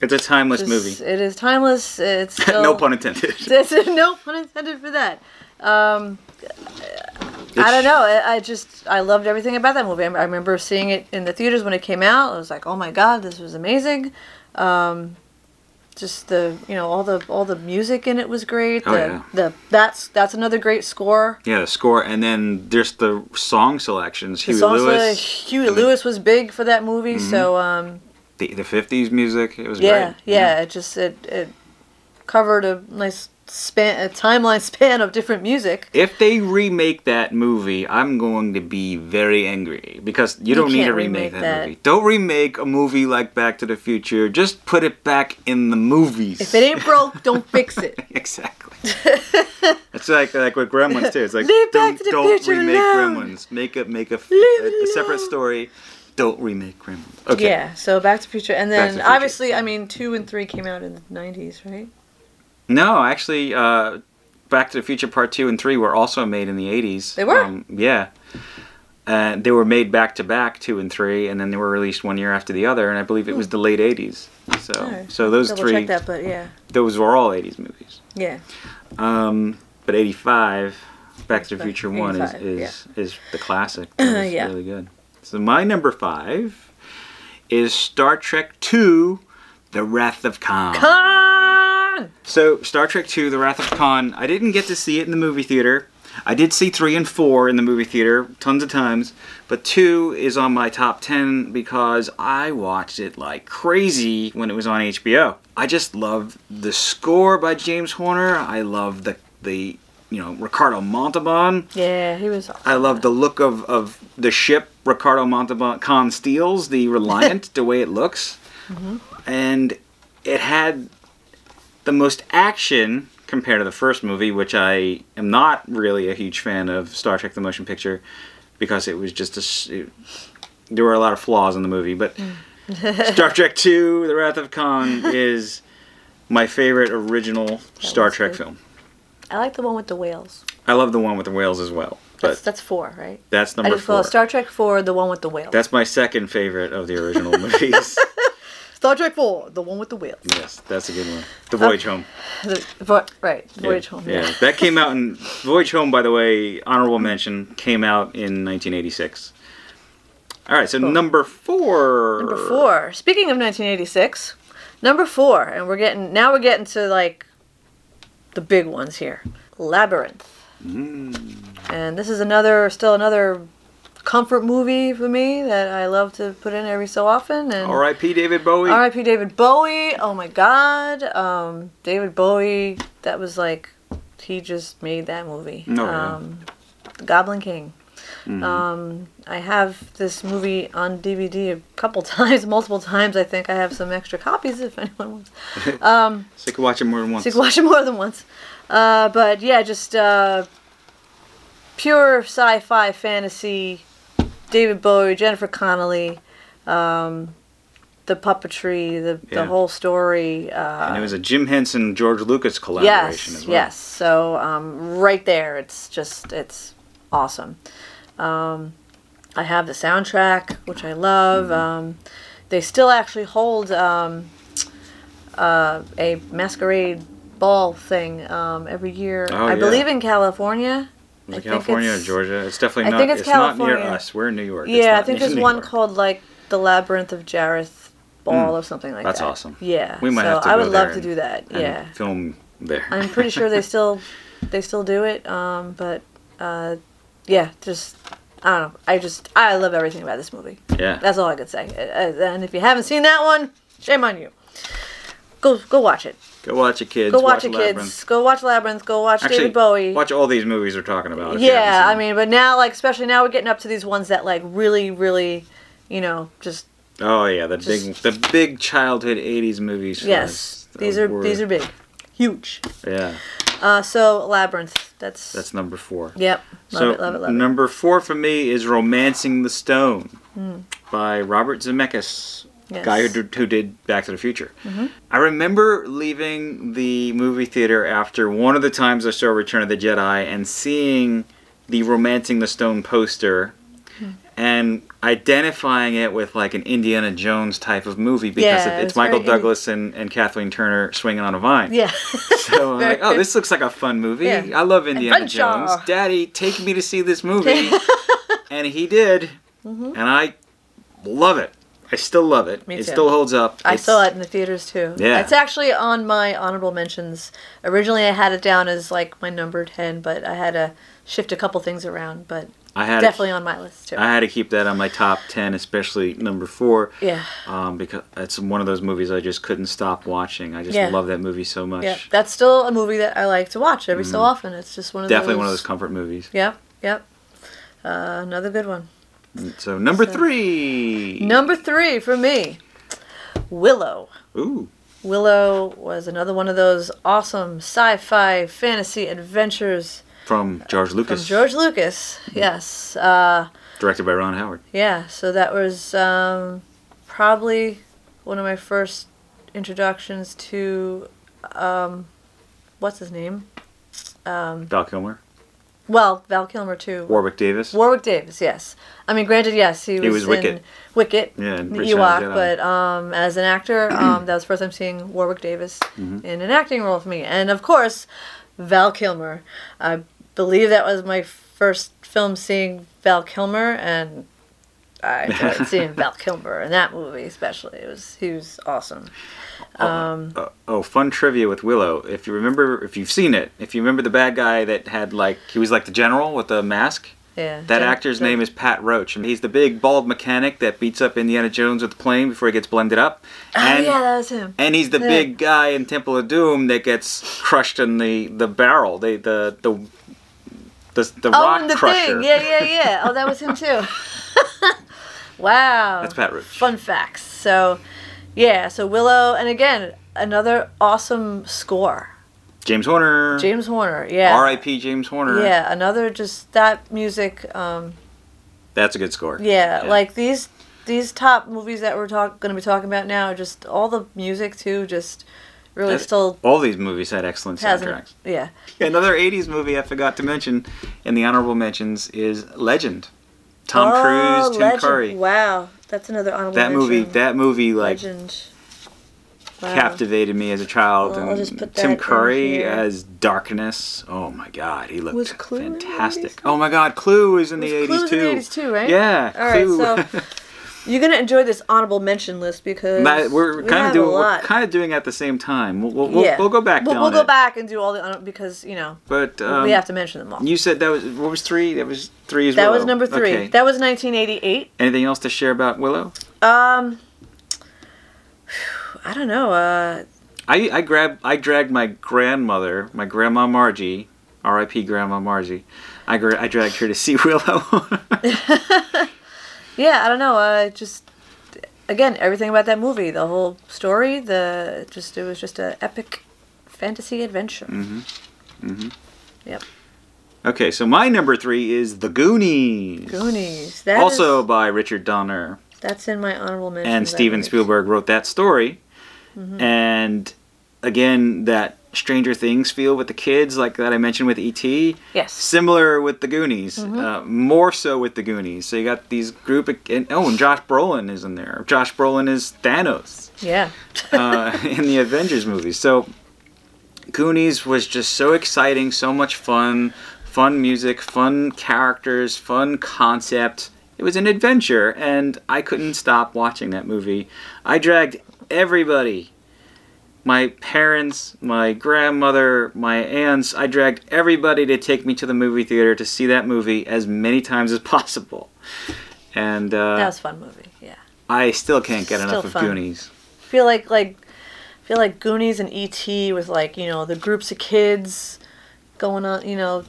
It's a timeless just- movie. It is timeless. It's [laughs] still, no pun intended. [laughs] There's no pun intended for that. Um, I don't know. I, I just I loved everything about that movie. I, I remember seeing it in the theaters when it came out. I was like, oh my god, this was amazing. Um, just the you know all the all the music in it was great. Oh, the, yeah. the that's that's another great score. Yeah, the score, and then there's the song selections. The Huey Lewis, Huey Lewis was big for that movie. So um, the, the 50s music. It was yeah, great. yeah, it just it it covered a nice span a timeline [laughs] span of different music. If they remake that movie, I'm going to be very angry because you, You don't need to remake remake that, that. movie. Don't remake a movie like Back to the Future. Just put it back in the movies. If it ain't broke, don't fix it. [laughs] exactly. [laughs] it's like like with Gremlins too. It's like Leave don't to the don't remake alone. Gremlins. Make a make a, a, a separate story. Don't remake Gremlins. Okay. Yeah, so Back to the Future, and then Future. obviously, I mean, two and three came out in the '90s, right? No, actually, uh, Back to the Future Part Two and Three were also made in the '80s. They were? Um, yeah. Uh, they were made back to back, two and three, and then they were released one year after the other, and I believe it was the late '80s. So, Alright. so those Double three, check that, but yeah, those were all '80s movies. yeah. Um, but '85, Back to the Future One is 85, is, is the classic. [clears throat] That was Yeah. really good. So my number five is Star Trek II: The Wrath of Khan. Khan. So, Star Trek II The Wrath of Khan, I didn't get to see it in the movie theater. I did see 3 and 4 in the movie theater tons of times, but 2 is on my top 10 because I watched it like crazy when it was on HBO. I just love the score by James Horner. I love the the you know, Ricardo Montalban. Yeah, he was. I love the look of, of the ship Ricardo Montalban steals, the Reliant, [laughs] the way it looks. Mm-hmm. And it had the most action compared to the first movie, which I am not really a huge fan of Star Trek the Motion Picture because it was just a. It, there were a lot of flaws in the movie, but mm. [laughs] Star Trek II The Wrath of Khan [laughs] is my favorite original Star Trek good. film. I like the one with the whales. I love the one with the whales as well, but That's that's four, right? that's I number just four. Star Trek Four, the one with the whales. That's my second favorite of the original [laughs] movies. Star Trek Four, the one with the whales. yes, that's a good one. The Voyage Home. The, vo- right, Yeah, Voyage Home. Yeah. that came out in [laughs] Voyage Home. By the way, honorable mention came out in 1986. All right, so number four. Number four. Speaking of 1986, number four, and we're getting now we're getting to like the big ones here. Labyrinth. Mm. And this is another, still another comfort movie for me that I love to put in every so often. And R.I.P. David Bowie. R.I.P. David Bowie. Oh my God, um, David Bowie. That was like he just made that movie. Oh, um, The Goblin King. Mm-hmm. Um, I have this movie on DVD a couple [laughs] times, multiple times. I think I have some extra copies if anyone wants. [laughs] Um, So you can watch it more than once. so you can watch it more than once. Uh, but yeah, just uh, pure sci-fi fantasy. David Bowie, Jennifer Connelly, um, the puppetry, the, Yeah. the whole story. Uh, and it was a Jim Henson George Lucas collaboration yes, as well. yes. So um, right there, it's just it's awesome. Um, I have the soundtrack, which I love. Mm-hmm. Um, they still actually hold um, uh, a masquerade ball thing um, every year. Oh, I yeah. believe in California. Was it California or Georgia? It's definitely not. I think it's it's not near California. us. We're in New York. Yeah, I think there's New one York. called like the Labyrinth of Jareth Ball or something like That's that. That's awesome. Yeah, We might so have to I would love there to do and- that. and Yeah, Film there. I'm pretty sure they [laughs] still they still do it. Um, but uh, yeah, just I don't know. I just I love everything about this movie. yeah. That's all I could say. Uh, And if you haven't seen that one, shame on you. Go go watch it. Go watch it, kids. Go watch, it, Labyrinth. kids. Go watch Labyrinth. Go watch Actually, David Bowie. watch all these movies we're talking about. if you haven't yeah, I mean, but now like especially now we're getting up to these ones that like really really, you know, just Oh yeah, the Just- big, the big childhood '80s movies. yes. These are were- these are big, huge. Yeah. Uh, so Labyrinth. That's. That's number four. Yep. Love so it. Love it. Love it. number four for me is "Romancing the Stone" by Robert Zemeckis, Yes. guy who did, who did Back to the Future. I remember leaving the movie theater after one of the times I saw Return of the Jedi and seeing the "Romancing the Stone" poster. And identifying it with like an Indiana Jones type of movie because Yeah, it- it's it's Michael Indi- Douglas and, and Kathleen Turner swinging on a vine. Yeah. [laughs] So I'm like, oh, this looks like a fun movie. Yeah. I love Indiana Adventure. Jones. Daddy, take me to see this [laughs] movie. and he did. Mm-hmm. And I love it. I still love it. Me too. it still holds up. I It's- saw it in the theaters too. Yeah. It's actually on my honorable mentions. Originally, I had it down as like my number 10, but I had to shift a couple things around, but I had definitely on my list too. I had to keep that on my top 10, especially number four. yeah. Um, because it's one of those movies I just couldn't stop watching. I just Yeah. love that movie so much. Yeah. That's still a movie that I like to watch every so often. It's just one of Mm-hmm. Definitely those. one of those comfort movies. Yep. Yep. Uh, another good one. So number So- three. Number three for me Willow. Ooh. Willow was another one of those awesome sci fi fantasy adventures From George from Lucas. George Lucas. Yes. Uh, Directed by Ron Howard. Yeah, so that was um, probably one of my first introductions to um, what's his name? Um, Val Kilmer. Well, Val Kilmer too. Warwick Davis. Warwick Davis, yes. I mean, granted, yes, he was, was in Wicket. Yeah, in the Return of the Ewok, but um, as an actor, um, [clears throat] that was the first time seeing Warwick Davis Mm-hmm. in an acting role for me, and of course, Val Kilmer. I believe that was my first film seeing Val Kilmer, and I [laughs] enjoyed seeing Val Kilmer in that movie, especially. It was he was awesome. Um, Uh, oh, fun trivia with Willow. If you remember, if you've seen it, if you remember the bad guy that had like he was like the general with the mask. yeah, That actor's name is Pat Roach, and he's the big bald mechanic that beats up Indiana Jones with the plane before he gets blended up. Oh And, yeah, that was him. and he's the Yeah. big guy in Temple of Doom that gets crushed in the the barrel. The the the the, the Oh, rock and the crusher. thing, yeah, yeah, yeah. Oh, that was him too. [laughs] [laughs] wow. That's Pat Roach. Fun facts. So, yeah. So Willow, and again, another awesome score. James Horner. James Horner. Yeah. R.I.P. James Horner. Yeah. Another just that music. Um, That's a good score. yeah, Yeah. Like these these top movies that we're talk going to be talking about now. Just all the music too. Just really That- still All these movies had excellent soundtracks. Yeah. Another 80s movie I forgot to mention in the honorable mentions is Legend. Tom Oh, Cruise, Tim Legend. Curry. Wow, that's another honorable That movie, mention. that movie like Legend. Wow. captivated me as a child. Well, I'll and just put Tim Curry as Darkness. Oh my God, he looked Clue in the fantastic. 80s? Oh my God, Clue is in Was the 80s Clue's too. in the 80s too, right? Yeah, All right, so [laughs] you're gonna enjoy this honorable mention list because Matt, we're we kind of doing we're kind of doing at the same time. We'll we'll, yeah, we'll go back We'll, down we'll go it. back and do all the honor- because you know But um, we have to mention them all. You said that was what was three? That was three as well. that was number three. Okay. That was 1988. Anything else to share about Willow? Um, I don't know. Uh, I I grabbed I dragged my grandmother, my grandma Margie, R.I.P. Grandma Margie. I gra- I dragged her to see [laughs] Willow. [laughs] [laughs] yeah, I don't know. Uh, just again, everything about that movie, the whole story, the just it was just an epic fantasy adventure. Mm-hmm. Yep. okay, so my number three is The Goonies. Goonies. That also is- by Richard Donner that's in my honorable mention. and Steven Spielberg wrote that story. Mm-hmm. And again, that Stranger Things feel with the kids, like that I mentioned with E.T. Yes. Similar with the Goonies, Mm-hmm. uh, more so with the Goonies. So you got these group, of, and, oh, and Josh Brolin is in there. Josh Brolin is Thanos Yeah. [laughs] uh, in the Avengers movies. So Goonies was just so exciting, so much fun, fun music, fun characters, fun concept. It was an adventure, and I couldn't stop watching that movie. I dragged everybody. My parents, my grandmother, my aunts, I dragged everybody to take me to the movie theater to see that movie as many times as possible. And uh, that was a fun movie. Yeah. I still can't get enough of fun. Goonies. feel like like feel like Goonies and E.T. with like you know the groups of kids going on. You know,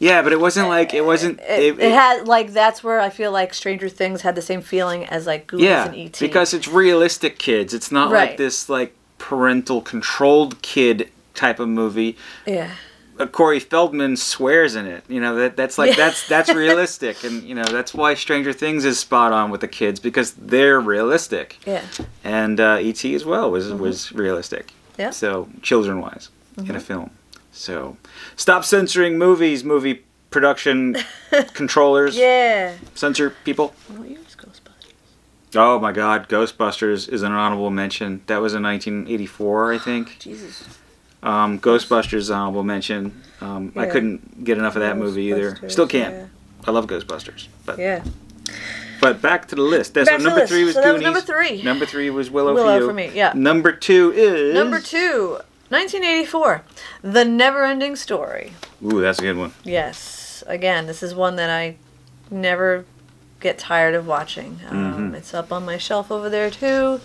Yeah, but it wasn't like it wasn't. it, it, had like that's where I feel like Stranger Things had the same feeling as like Goonies yeah, and E.T. because it's realistic kids. It's not like this like parental controlled kid type of movie. yeah, uh, Corey Feldman swears in it. You know that that's like Yeah. that's [laughs] that's realistic, and you know that's why Stranger Things is spot on with the kids because they're realistic, Yeah. and uh, ET as well was was realistic. Mm-hmm. Yeah. Mm-hmm. So children wise in a film. So stop censoring movies, movie production [laughs] controllers. Yeah. Censor people. What year is Ghostbusters? Oh my God, Ghostbusters is an honorable mention. That was in 1984, I think. [gasps] Jesus. Um, Ghostbusters is honorable mention. Um, I couldn't get enough of that movie either. Still can't. yeah. I love Ghostbusters. But Yeah. but back to the list. That's Back so to the number three was So that was Goonies. number three. Number three was Willow, Willow for you. for me, yeah. Number two is Number two, 1984, The Never-Ending Story. Ooh, that's a good one. Yes. Again, this is one that I never get tired of watching. Um, Mm-hmm. It's up on my shelf over there too.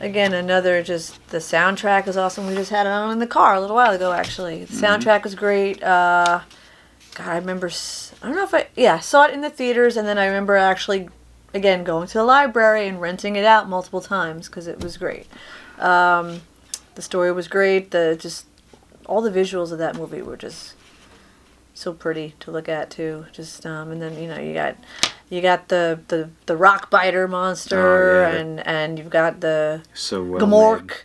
Again, another just the soundtrack is awesome. We just had it on in the car a little while ago. Actually, the Mm-hmm. soundtrack was great. Uh, God, I remember. I don't know if I yeah I saw it in the theaters, and then I remember actually again going to the library and renting it out multiple times because it was great. Um, the story was great. The just all the visuals of that movie were just so pretty to look at too. Just um, and then you know you got you got the the, the rock biter monster Oh, yeah. and and you've got the So well Gmork. made.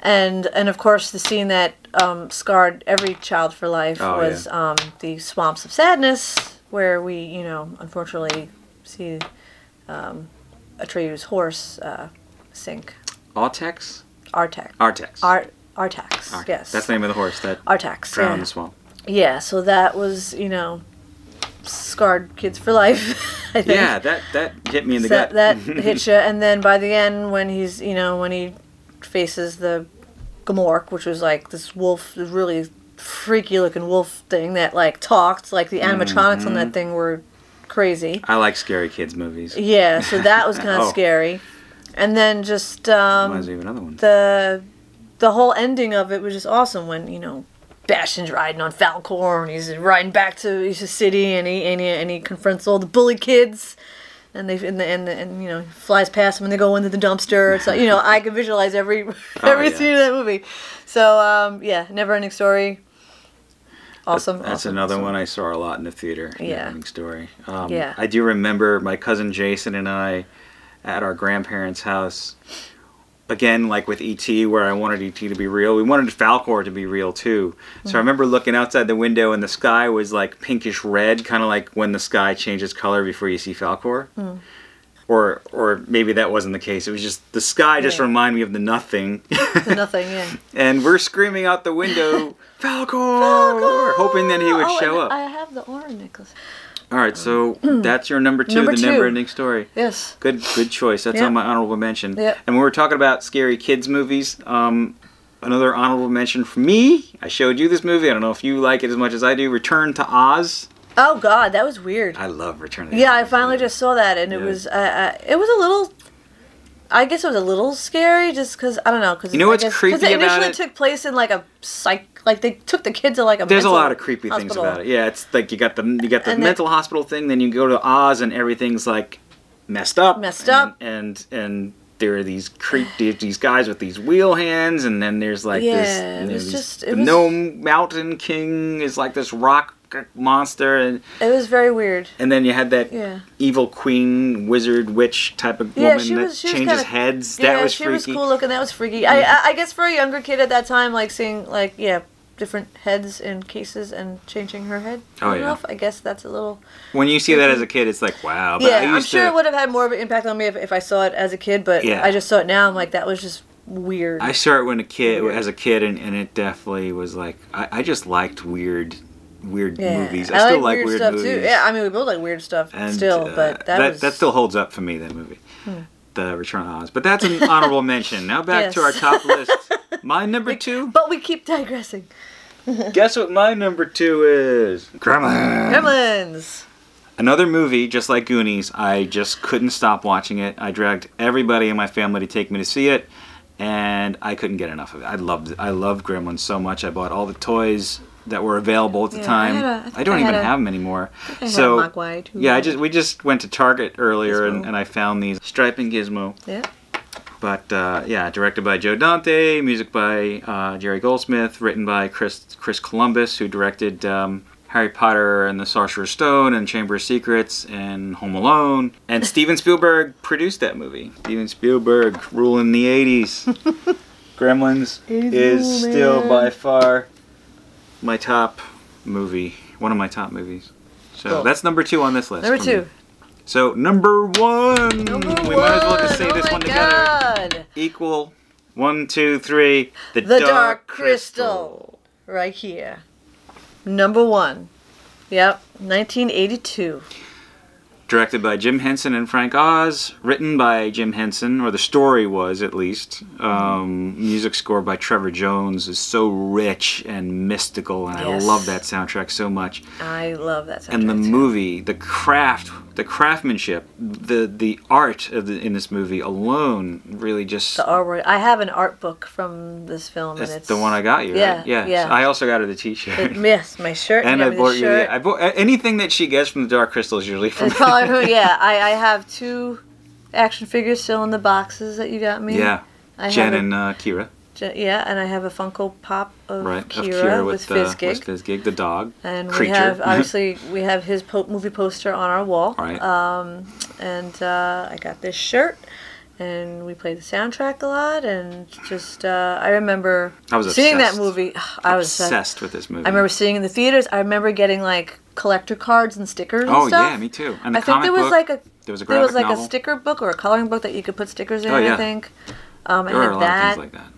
And and of course the scene that um, scarred every child for life Oh, was um, the swamps of sadness, where we you know unfortunately see um, Atreyu's horse uh, sink. Artex? Artax. Artex. Art. Artax. Artex. Yes. That's the name of the horse that Artax. drowned yeah. in the swamp. Yeah, so that was, you know, scarred kids for life. [laughs] I think. Yeah, that that hit me in the gut. that [laughs] hits you, and then by the end, when he's, you know, when he faces the Gmork, which was like this wolf, this really freaky looking wolf thing that like talked, like the animatronics on Mm-hmm. that thing were crazy. I like scary kids movies. Yeah, so [laughs] that was kind of Oh. scary, and then just um, Reminds me of another one. the the whole ending of it was just awesome when you know Bastian's riding on Falkor and he's riding back to his city and he and he, and he confronts all the bully kids and they and the, and, the, and you know flies past them and they go into the dumpster. So you know I can visualize every [laughs] [laughs] every Oh, yeah. scene of that movie. So um, yeah, never ending story. Awesome. That's awesome, another awesome. one I saw a lot in the theater. Yeah. Neverending Story. Um, Yeah. I do remember my cousin Jason and I at our grandparents' house. Again, like with ET, where I wanted ET to be real, we wanted Falkor to be real too. So Mm-hmm. I remember looking outside the window, and the sky was like pinkish red, kind of like when the sky changes color before you see Falkor. Hmm. Or, or maybe that wasn't the case. It was just the sky just Yeah. reminded me of the nothing. Nothing. Yeah. [laughs] and we're screaming out the window, [laughs] Falkor, hoping that he would Oh, show up. I have the orange necklace. All right, so [clears throat] that's your number two, Number the two. never-ending story. Yes. Good, good choice. That's Yeah. on my honorable mention. Yeah. And when we're talking about scary kids movies, um, another honorable mention for me. I showed you this movie. I don't know if you like it as much as I do. Return to Oz. Oh God, that was weird. I love Return to the Yeah, I finally just saw that, and it Yeah. was uh, uh, it was a little. I guess it was a little scary, just because I don't know. Cause You know I what's guess, creepy Because it initially it? took place in like a psych, like they took the kids to like a. There's a lot of creepy things about it. Yeah, it's like you got the you got the And mental hospital thing, then you go to Oz and everything's like messed up. Messed and, up. And and there are these creep these guys with these wheel hands, and then there's like this. Yeah, you it was just- it was- gnome mountain king is like this rock monster, and It was very weird. and then you had that Yeah. evil queen wizard witch type of Yeah, woman that was- was changes kinda- heads. That was she freaky. was cool looking. That was freaky. I, mm. I I guess for a younger kid at that time, like seeing like yeah different heads in cases and changing her head. Oh, I yeah. if I guess that's a little. When you see that as a kid, it's like wow. But yeah, I I'm sure to, it would have had more of an impact on me if, if I saw it as a kid, but Yeah. I just saw it now. I'm like that was just weird. I saw it when a kid, Weird. as a kid, and, and it definitely was like I, I just liked weird, weird yeah. movies. I, still like weird, stuff movies. too. Yeah, I mean we both like weird stuff and, still, uh, but that, was Hmm. that still holds up for me. That movie, The Return of Oz. But that's an honorable mention. Now back to our top list. [laughs] My number two. But we keep digressing. Guess what my number two is? Gremlins. Gremlins. Another movie, just like Goonies, I just couldn't stop watching it. I dragged everybody in my family to take me to see it, and I couldn't get enough of it. I loved I loved Gremlins so much. I bought all the toys that were available at the Yeah, I time. had a- I I, don't I even a- have them anymore. I so a Mogwai, too. yeah, I just we just went to Target earlier and, Gizmo. and I found these striping gizmo. Yeah. But uh, yeah, directed by Joe Dante, music by uh, Jerry Goldsmith, written by Chris Chris Columbus, who directed um, Harry Potter and the Sorcerer's Stone and Chamber of Secrets and Home Alone. And [laughs] Steven Spielberg produced that movie. Steven Spielberg ruling the 80s. [laughs] Gremlins 80s is still by far my top movie. One of my top movies. So Cool. that's number two on this list. Number two. me. So number one. Number we might as well just say one. this oh one my together. God. Equal. One, two, three. The, The Dark Crystal. Right here. Number one. Yep. 1982. Directed by Jim Henson and Frank Oz. Written by Jim Henson, or the story was at least. Um, music score by Trevor Jones is so rich and mystical, and Yes. I love that soundtrack so much. I love that soundtrack. and the too. movie, the craft, the craftsmanship, the the art of the, in this movie alone really just The artwork. I have an art book from this film, and it's the one I got you. Yeah, right? yeah. yeah. So I also got her the T-shirt. It, yes, my shirt. and I me bought you. I bought anything that she gets from the Dark Crystal is usually from. It's probably who. Yeah, I, I have two action figures still in the boxes that you got me. yeah, I Jen and uh, Kira, yeah, and I have a Funko Pop of right? Kira, of Kira with, with, uh, Fizzgig. with Fizzgig, the dog. and we have [laughs] obviously we have his po- movie poster on our wall. Right. Um, and uh, I got this shirt, and we played the soundtrack a lot, and just uh, I remember I was seeing that movie. [sighs] I was obsessed. obsessed with this movie. I remember seeing it in the theaters. I remember getting like collector cards and stickers and Oh stuff. yeah, me too. And the I think there was book, like a there was a there was like novel. a sticker book or a coloring book that you could put stickers in. Oh, yeah. I think. Um, there were had a lot that. of things like that.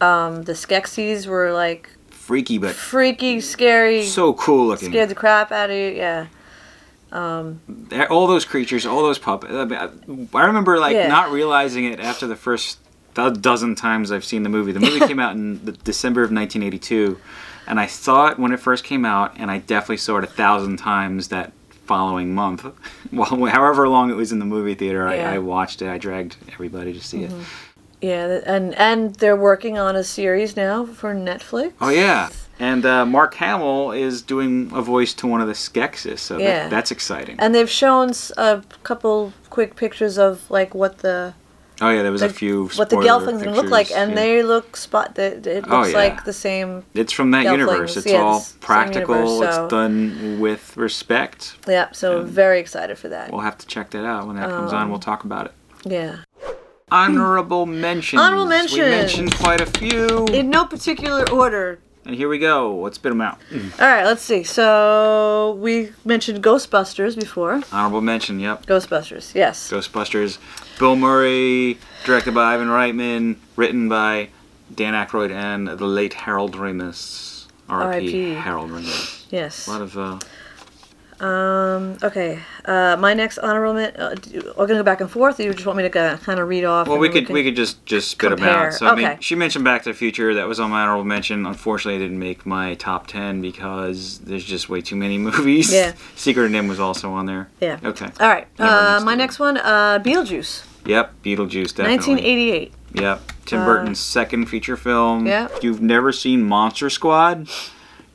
Um, the Skeksis were like Freaky, but freaky, scary, so cool looking. scared the crap out of you. Yeah. There- all those creatures, all those puppets. I, mean, I I remember like Yeah. not realizing it after the first dozen times I've seen the movie. The movie [laughs] came out in the December of 1982, and I saw it when it first came out, and I definitely saw it a thousand times that following month. [laughs] Well, however long it was in the movie theater, Yeah. I, I watched it. I dragged everybody to see it. Yeah, and and they're working on a series now for Netflix. Oh yeah, and uh, Mark Hamill is doing a voice to one of the Skeksis, so Yeah. that, that's exciting. And they've shown a couple quick pictures of like what the oh yeah, there was a few what the Gelflings look like, and yeah. they look spot. That it looks Oh, yeah. like the same. It's from that Gelflings, universe. It's yeah, all the practical. universe, so- It's done with respect. Yeah, so very excited for that. We'll have to check that out when that comes Um, on. We'll talk about it. Yeah. Honorable mentions. Honorable We mentioned quite a few. In no particular order. and here we go. Let's spit them out. All right, let's see. So we mentioned Ghostbusters before. Honorable mention. Yep. Ghostbusters, yes. Ghostbusters. Bill Murray, directed by Ivan Reitman, written by Dan Aykroyd and the late Harold Ramis. R.I.P. R.I.P.. Harold Ramis. Yes. A lot of uh, Um. Okay. Uh, my next honorable men. Uh, do- we're gonna go back and forth. Or you just want me to kind of read off? Well, and we then could can- we could just just spit them compare. out. So I mean, Okay. she mentioned Back to the Future. That was on my honorable mention. Unfortunately, I didn't make my top ten because there's just way too many [laughs] movies. Yeah. Secret of NIMH was also on there. Yeah. Okay. All right. Never Uh, my it. next one. Uh, Beetlejuice, Yep. Beetlejuice. Definitely. 1988. Yep. Tim Uh, Burton's second feature film. yeah. You've never seen Monster Squad,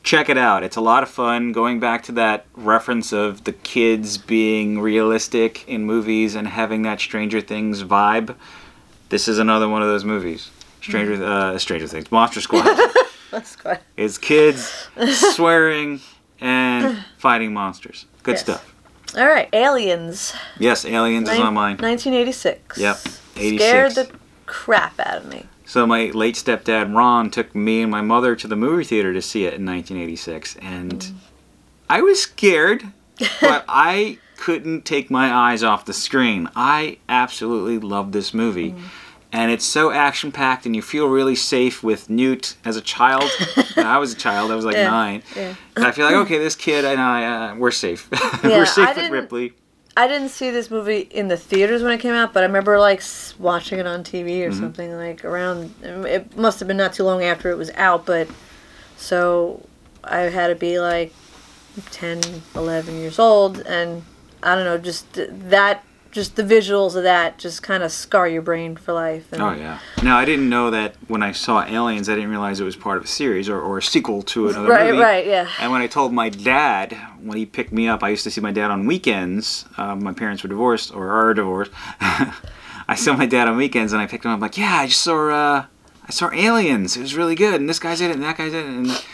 check it out. It's a lot of fun. Going back to that reference of the kids being realistic in movies and having that Stranger Things vibe. This is another one of those movies. Stranger, Mm-hmm. uh, Stranger Things, Monster Squad. [laughs] Good. is kids swearing and [laughs] fighting monsters. Good Yes. stuff. All right. Aliens. Yes, Aliens is on mine. 1986. Yep, 86. Scared the crap out of me. So my late stepdad Ron took me and my mother to the movie theater to see it in 1986, and Mm. I was scared, [laughs] but I couldn't take my eyes off the screen. I absolutely love this movie. Mm. And it's so action packed, and you feel really safe with Newt as a child. I was a child, I was like [laughs] Yeah, nine. yeah. And I feel like, [laughs] okay, this kid and I, uh, we're safe. Yeah, we're safe I with Ripley. I didn't see this movie in the theaters when it came out, but I remember like watching it on TV or Mm-hmm. something like around. It must have been not too long after it was out, but so I had to be like 10, 11 years old, and I don't know, just that, just the visuals of that, just kind of scar your brain for life. And Oh yeah. Now I didn't know that when I saw Aliens, I didn't realize it was part of a series or, or a sequel to another Right, movie. right, right, yeah. And when I told my dad when he picked me up, I used to see my dad on weekends. Uh, my parents were divorced or are divorced. [laughs] I saw my dad on weekends, and I picked him up. like, yeah, I just saw uh, I saw Aliens. It was really good, and this guy's in it, and that guy's in it, and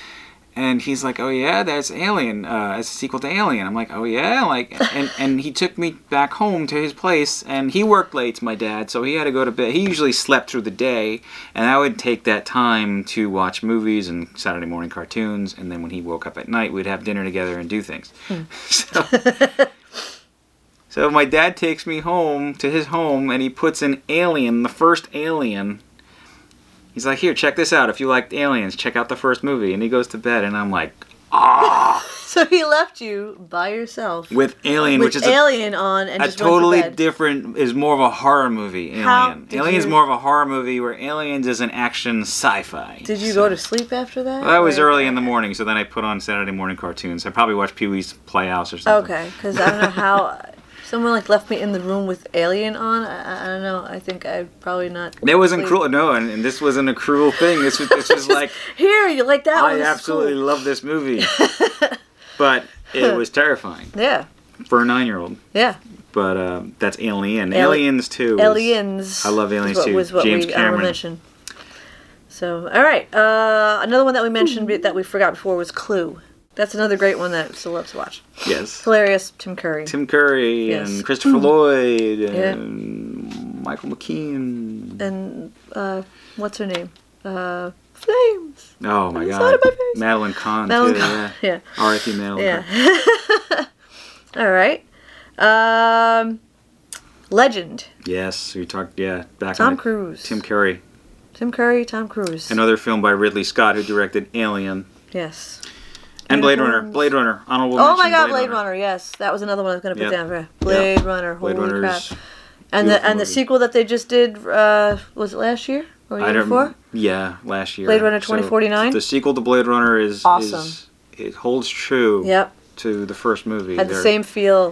and he's like, oh yeah, that's Alien. Uh, it's a sequel to Alien. I'm like, oh yeah, like, and and he took me back home to his place, and he worked late, my dad, so he had to go to bed. He usually slept through the day, and I would take that time to watch movies and Saturday morning cartoons, and then when he woke up at night, we'd have dinner together and do things. [laughs] [laughs] so. So my dad takes me home to his home and he puts in Alien, the first Alien. He's like, "Here, check this out. If you liked Aliens, check out the first movie." And he goes to bed and I'm like, "Ah!" [laughs] So he left you by yourself with Alien, with which is a, Alien on and a just went to totally bed. different is more of a horror movie. Alien. Alien's you- more of a horror movie where Aliens is an action sci-fi. Did you So- go to sleep after that? Well, that was or- early in the morning, so then I put on Saturday morning cartoons. I probably watched Pee Wee's Playhouse or something. Okay, because I don't know how [laughs] someone like left me in the room with Alien on. I, I- don't know. I think I probably not. That wasn't cruel. No, and, and this wasn't a cruel thing. This was this [laughs] was like Here, you like that? I absolutely cool. love this movie, [laughs] but it was [laughs] terrifying Yeah, for a nine-year-old. yeah. But uh, that's Alien. Ali- Aliens too. is- Aliens. I love Aliens what, too. Was what James we uh, Cameron. mentioned. So, all right. Uh, another one that we mentioned that we forgot before was Clue. That's another great one that I still love to watch. Yes. Hilarious, Tim Curry. Tim Curry Yes. and Christopher Lloyd Yeah. and Michael McKean. and uh, what's her name? Uh, Flames. Oh my God. of my face. Madeline Kahn Madeline too. Kahn, Yeah. yeah. R.I.P. Madeline Yeah. [laughs] All right. Um, Legend. Yes, we talked. Yeah, back on Tom Cruise. Tim Curry. Tim Curry. Tom Cruise. Another film by Ridley Scott, who directed Alien yes. And Blade Runner. Blade Runner. Honorable Oh mention, my God, Blade Runner. Yes, that was another one I was going to put Yeah. down for Blade Runner. Blade Holy Runner's crap! And the beautiful and the movie. sequel that they just did uh, was it last year or the I year don't. before? Yeah, last year. Blade Runner So 2049? the sequel to Blade Runner is Awesome. Is, it holds true Yep, to the first movie. had the They're- same feel,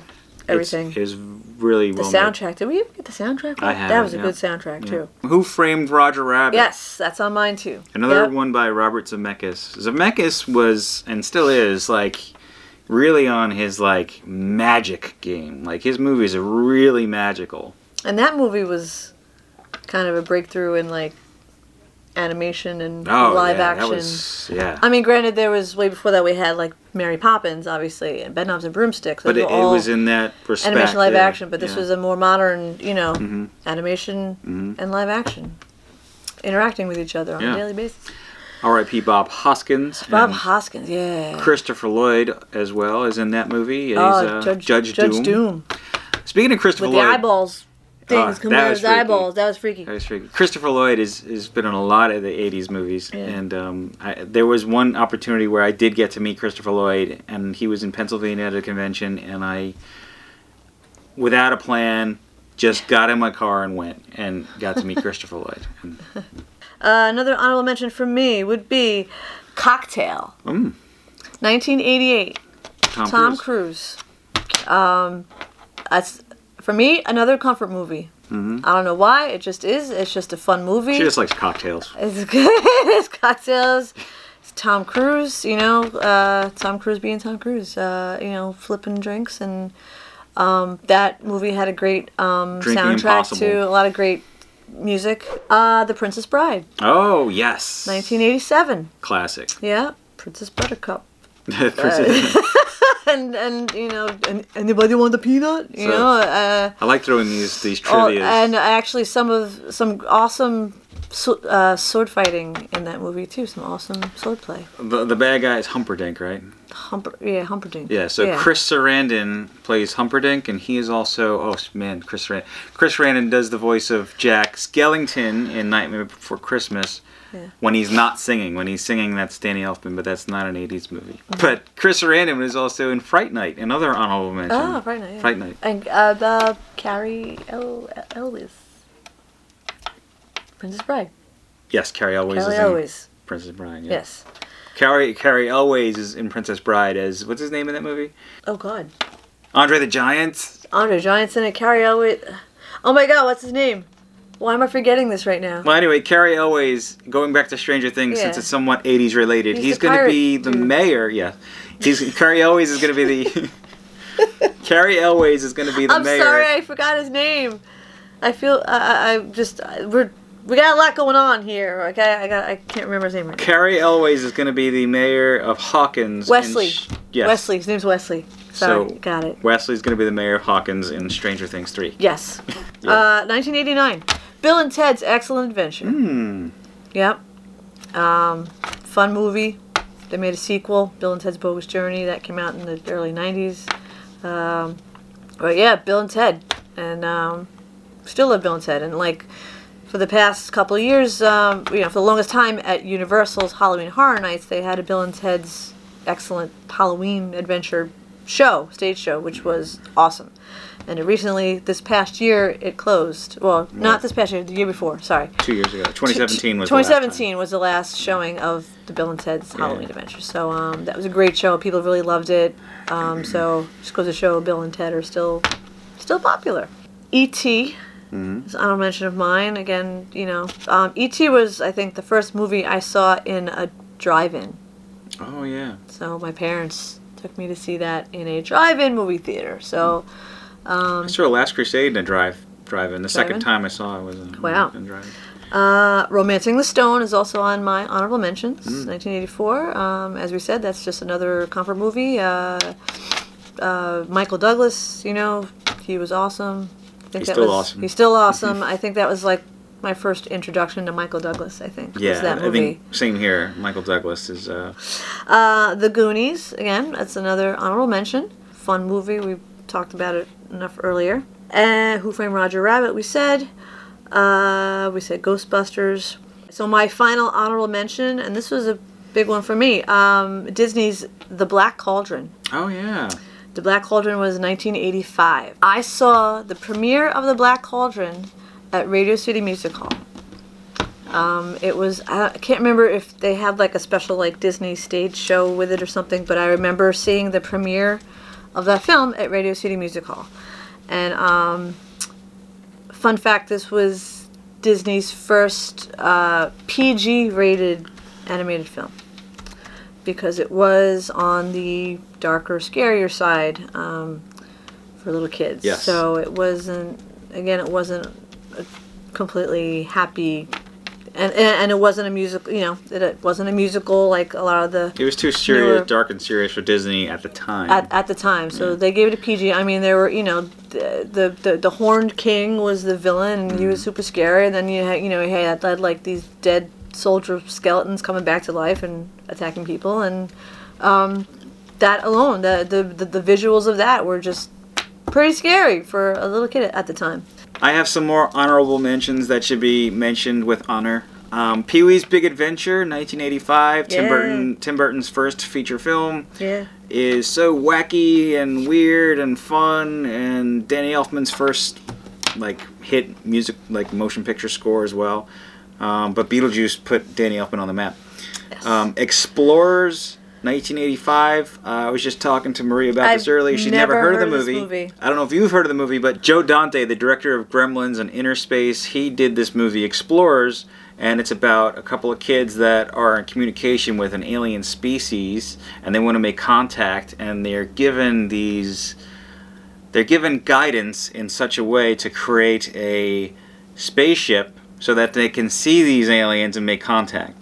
it's- everything. is really the well made. soundtrack. Did we even get the soundtrack? I have That it, was a good soundtrack Yeah. too. Who framed Roger Rabbit? Yes, that's on mine too. Another Yep. one by Robert Zemeckis. Zemeckis was and still is like really on his like magic game. Like his movies are really magical. And that movie was kind of a breakthrough in like animation and Oh, live yeah, action. That was, yeah. I mean, granted, there was way before that we had like Mary Poppins, obviously, and Bedknobs and Broomsticks. but it, it was in that respect. animation live yeah, action. But this yeah. was a more modern, you know, Mhm. animation Mhm. and live action, interacting with each other on a daily basis. R.I.P. Bob Hoskins. Bob Hoskins, yeah. Christopher Lloyd as well is in that movie. He's oh, uh, Judge, Judge, Judge Doom. Doom. Speaking of Christopher with the eyeballs things Oh, coming that out of was his freaky. eyeballs. That was freaky. That was freaky. Christopher Lloyd is has been in a lot of the '80s movies, Yeah. and um, I, there was one opportunity where I did get to meet Christopher Lloyd, and he was in Pennsylvania at a convention, and I, without a plan, just [laughs] got in my car and went and got to meet Christopher Lloyd. And, [laughs] Uh, another honorable mention for me would be Cocktail, mm, 1988. Tom, Tom Cruise. Cruise. Um, that's for me another comfort movie. hmm I don't know why. It just is. It's just a fun movie. She just likes cocktails. It's good. [laughs] it's cocktails. It's Tom Cruise. You know, uh, Tom Cruise being Tom Cruise. Uh, you know, flipping drinks and um, that movie had a great um, soundtrack Impossible. too. A lot of great music. Uh, The Princess Bride, Oh yes, 1987. classic. Yeah, Princess Buttercup. [laughs] Princess- [laughs] and and you know, and anybody want a peanut? You So- know. Uh, I like throwing these these Oh, trivias. and actually, some of some awesome so, uh, sword fighting in that movie too. Some awesome sword play. the, the bad guy is Humperdinck, right? Humper, yeah, Humperdinck. Yeah, so Chris Sarandon plays Humperdinck, and he is also oh man, Chris Sarandon. Chris Sarandon does the voice of Jack Skellington in Nightmare Before Christmas. Yeah. When he's not singing, when he's singing, that's Danny Elfman, but that's not an '80s movie. But Chris Sarandon is also in Fright Night, another honorable mention. Oh, Fright Night. Yeah. Fright Night. And uh, the Cary El- Elwes. Princess Bride. Yes, Cary Elwes Cary is in Elwes. Princess Bride. Yeah. Yes. Cary Cary Elwes is in Princess Bride as what's his name in that movie? Oh God. Andre the Giant. Andre the Giant's in it. Cary Elwes. Oh my God, what's his name? Why am I forgetting this right now? Well, anyway, Cary Elwes, going back to Stranger Things, Yeah. since it's somewhat 80s related, He's he's, going to be the dude. mayor. Yeah. He's Cary Elwes is going to be the. [laughs] Cary Elwes is going to be the mayor. I'm sorry, I forgot his name. I feel I, I, I just I- we're we got a lot going on here. Okay, I got I can't remember his name right now. Cary Elwes is going to be the mayor of Hawkins. Wesley. Sh- yes. Wesley. His name's Wesley. Sorry, So- got it. Wesley's going to be the mayor of Hawkins in Stranger Things 3. Yes. [laughs] Yeah. Uh, 1989. Bill and Ted's Excellent Adventure. Hmm. Yep. Um, fun movie. They made a sequel, Bill and Ted's Bogus Journey, that came out in the early 90s. Um, but yeah, Bill and Ted. And um, still love Bill and Ted. And like for the past couple of years, um, you know, for the longest time at Universal's Halloween Horror Nights, they had a Bill and Ted's excellent Halloween adventure show, stage show, which was awesome. And it recently, this past year, it closed. Well, not this past year, the year before. Sorry. Two years ago. 2017 was the last time. 2017 was the last showing of the Bill and Ted's Halloween Adventure. So um, that was a great show. People really loved it. Um, so just goes to show Bill and Ted are still still popular. E.T. Mm-hmm. is an honorable mention of mine. Again, you know, um, E.T. was I think the first movie I saw in a drive-in. Oh, yeah. So my parents took me to see that in a drive-in movie theater. So I saw Last Crusade in a drive drive-in. The second Drive-in? time I saw it was in, Wow. in drive-in. Uh, Romancing the Stone is also on my honorable mentions. Mm. 1984. Um, as we said, that's just another comfort movie. Uh, uh, Michael Douglas, you know, he was awesome. I think He's that still was, awesome. He's still awesome. I think that was like my first introduction to Michael Douglas. I think Yeah, that I movie. think same here. Michael Douglas is. Uh, Uh, the Goonies again. That's another honorable mention. Fun movie. We talked about it enough earlier. And Who Framed Roger Rabbit? We said. Uh, we said Ghostbusters. So my final honorable mention, and this was a big one for me. Um, Disney's The Black Cauldron. oh yeah. The Black Cauldron was 1985. I saw the premiere of The Black Cauldron at Radio City Music Hall. Um, it was I I can't remember if they had like a special like Disney stage show with it or something, but I remember seeing the premiere of that film at Radio City Music Hall. And um, fun fact, this was Disney's first uh, PG-rated animated film because it was on the darker, scarier side um, for little kids. Yes. So it wasn't. Again, it wasn't a completely happy, and and, and it wasn't a musical. You know, it, it wasn't a musical like a lot of the It was too serious, dark and serious for Disney at the time. at, at the time. So they gave it a PG. I mean, there were you know the the, the, the horned king was the villain, and he was super scary. And then you had you know he had, had like these dead soldier skeletons coming back to life and attacking people, and um, that alone, the, the the the visuals of that were just pretty scary for a little kid at the time. I have some more honorable mentions that should be mentioned with honor. Um, Pee Wee's Big Adventure, 1985. Tim Yeah. Burton. Tim Burton's first feature film Yeah. is so wacky and weird and fun, and Danny Elfman's first like hit music like motion picture score as well. Um, but Beetlejuice put Danny Elfman on the map. Yes. Um, Explorers, 1985. Uh, I was just talking to Marie about this I've earlier. She'd never, never heard of the heard of this movie. movie. I don't know if you've heard of the movie, but Joe Dante, the director of Gremlins and Innerspace, he did this movie Explorers, and it's about a couple of kids that are in communication with an alien species, and they want to make contact, and they're given these. They're given guidance in such a way to create a spaceship so that they can see these aliens and make contact.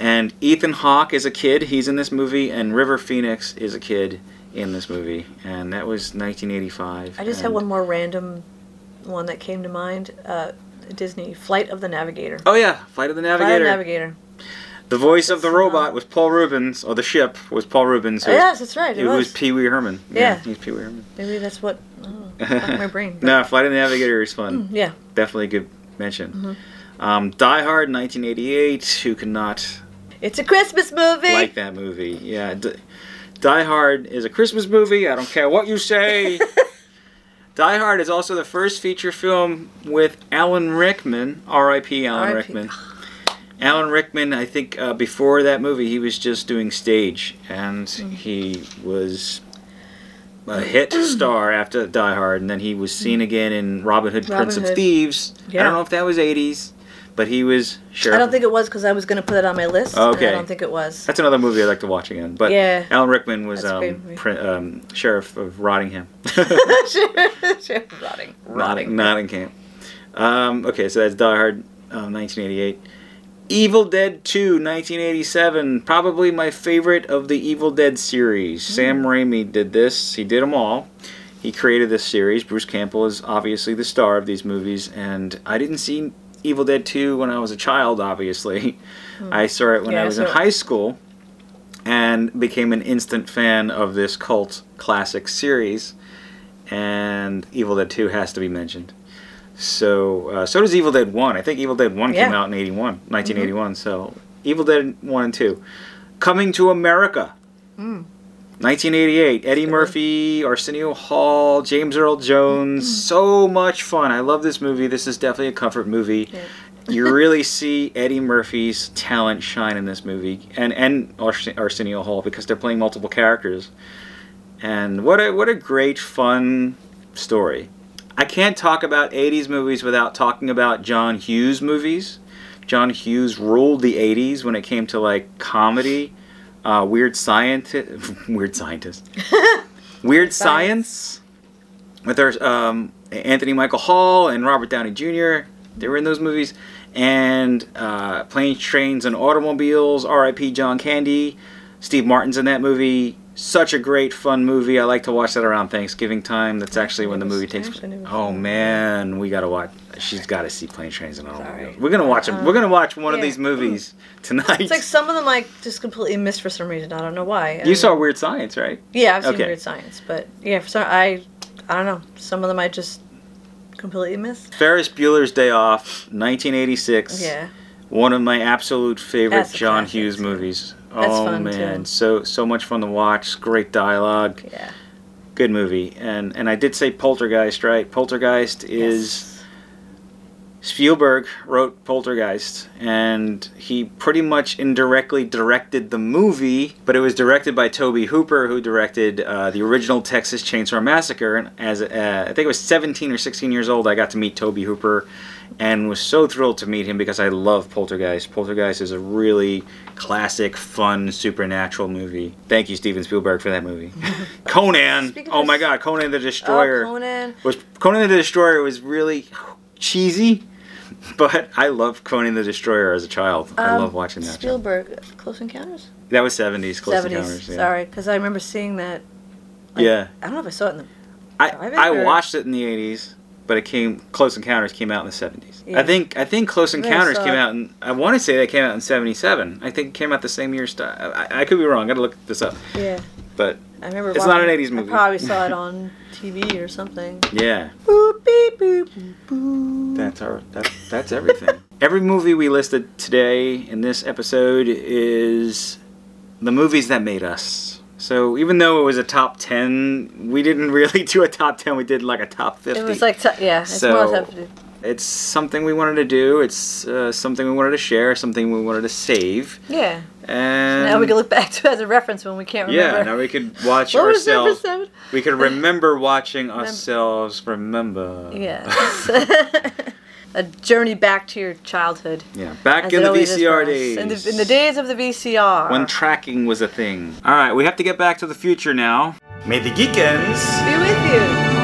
And Ethan Hawke is a kid, he's in this movie, and River Phoenix is a kid in this movie. And that was 1985. I just had one more random one that came to mind. Uh, Disney Flight of the Navigator. Oh, yeah, Flight of the Navigator. Flight of the Navigator. the voice of the uh, robot was Paul Reubens, or the ship was Paul Reubens. Oh, yes, that's right. It, It was was. Pee Wee Herman. Yeah. he's Pee Wee Herman. Maybe that's what. Oh, my [laughs] brain. no, Flight of the Navigator is fun. Yeah. Definitely a good mention. Mm-hmm. Um, Die Hard, 1988. Who cannot It's a Christmas movie. like that movie? Yeah. D- Die Hard is a Christmas movie. I don't care what you say. [laughs] Die Hard is also the first feature film with Alan Rickman, R.I.P. Alan. Rickman. Alan Rickman, I think uh, before that movie, he was just doing stage, and Mm. he was a hit [clears throat] star after Die Hard, and then he was seen again in Robin Hood, Prince Robin of Hood. Thieves. I don't know if that was 80s, but he was sure. I don't think it was because I was going to put it on my list. and Okay. I don't think it was. That's another movie I'd like to watch again. But Yeah. Alan Rickman was um, um, sheriff of Rottingham. [laughs] [laughs] Rotting. Notting, Nottingham. Um, okay, so that's Die Hard, um, 1988. Evil Dead 2, 1987. Probably my favorite of the Evil Dead series. Sam Raimi did this. He did them all. He created this series. Bruce Campbell is obviously the star of these movies, and I didn't see Evil Dead 2 when I was a child, obviously. [laughs] Hmm. I saw it when Yeah, I was in high school and became an instant fan of this cult classic series. And Evil Dead 2 has to be mentioned. So, uh, so does Evil Dead 1. I think Evil Dead 1 came out in 81, 1981. Mm-hmm. So, Evil Dead 1 and 2. Coming to America. Hmm. 1988. Eddie Murphy, Arsenio Hall, James Earl Jones. Hmm. So much fun. I love this movie. This is definitely a comfort movie. Yeah. you really see Eddie Murphy's talent shine in this movie, and and Ars- Arsenio Hall because they're playing multiple characters. And what a what a great fun story. I can't talk about 80s movies without talking about John Hughes movies. John Hughes ruled the 80s when it came to like comedy, uh, weird scientist, [laughs] weird scientist, [laughs] weird science, with our um, Anthony Michael Hall and Robert Downey Jr. They were in those movies, and uh, Planes, Trains, and Automobiles. R.I.P. John Candy. Steve Martin's in that movie. Such a great, fun movie. I like to watch that around Thanksgiving time. That's actually when the movie takes. never Oh man, we gotta watch. She's got to see Plane Trains, and Automobiles. Sorry. We're gonna watch them. We're gonna watch one of these movies mm. tonight. It's like some of them I just completely missed for some reason. I don't know why. you I- saw Weird Science, right? Yeah, I've seen Okay. Weird Science, but yeah, for some I, I don't know. Some of them I just completely missed. Ferris Bueller's Day Off, 1986. Yeah, One of my absolute favorite John classic, Hughes movies. That's oh fun, man, too. so so much fun to watch. Great dialogue. yeah. Good movie. And and I did say Poltergeist, right? Poltergeist is Yes. Spielberg wrote Poltergeist, and he pretty much indirectly directed the movie, but it was directed by Tobe Hooper, who directed uh, the original Texas Chainsaw Massacre. And as uh, I think I was 17 or 16 years old, I got to meet Tobe Hooper, and was so thrilled to meet him because I love Poltergeist. Poltergeist is a really classic, fun, supernatural movie. Thank you, Steven Spielberg, for that movie. [laughs] Conan. Speaking Oh my God, Conan the Destroyer Oh, Conan. was Conan the Destroyer was really cheesy, but I loved Conan the Destroyer as a child. I Um, love watching that. show. Spielberg, Close Encounters. That was seventies, Close Seventies. Encounters. Yeah. Sorry, because I remember seeing that. like, yeah, I don't know if I saw it in the. I I or- watched it in the eighties, but it came Close Encounters came out in the seventies. Yeah. I think I think Close Encounters came out in I want to say that came out in seventy seven. I think it came out the same year. St- I, I could be wrong. I gotta look this up. Yeah, But I remember. It's not an 80s movie. I probably saw it [laughs] on TV or something. yeah, Boop beep boop boop, boop. That's our that, that's everything. [laughs] Every movie we listed today in this episode is the movies that made us. So even though it was a top ten, we didn't [laughs] really do a top ten. We did like a top fifty. It was like t- yeah, it's So- more tough to do. it's something we wanted to do. It's uh, something we wanted to share. Something we wanted to save. Yeah. And now we can look back [laughs] to it as a reference when we can't remember. yeah, now we could watch ourselves. We could [laughs] remember watching ourselves. Remember. Yes. A journey back to your childhood. Yeah. Back in the VCR days. In the, in the days of the VCR. when tracking was a thing. All right, we have to get back to the future now. May the geekendz Be with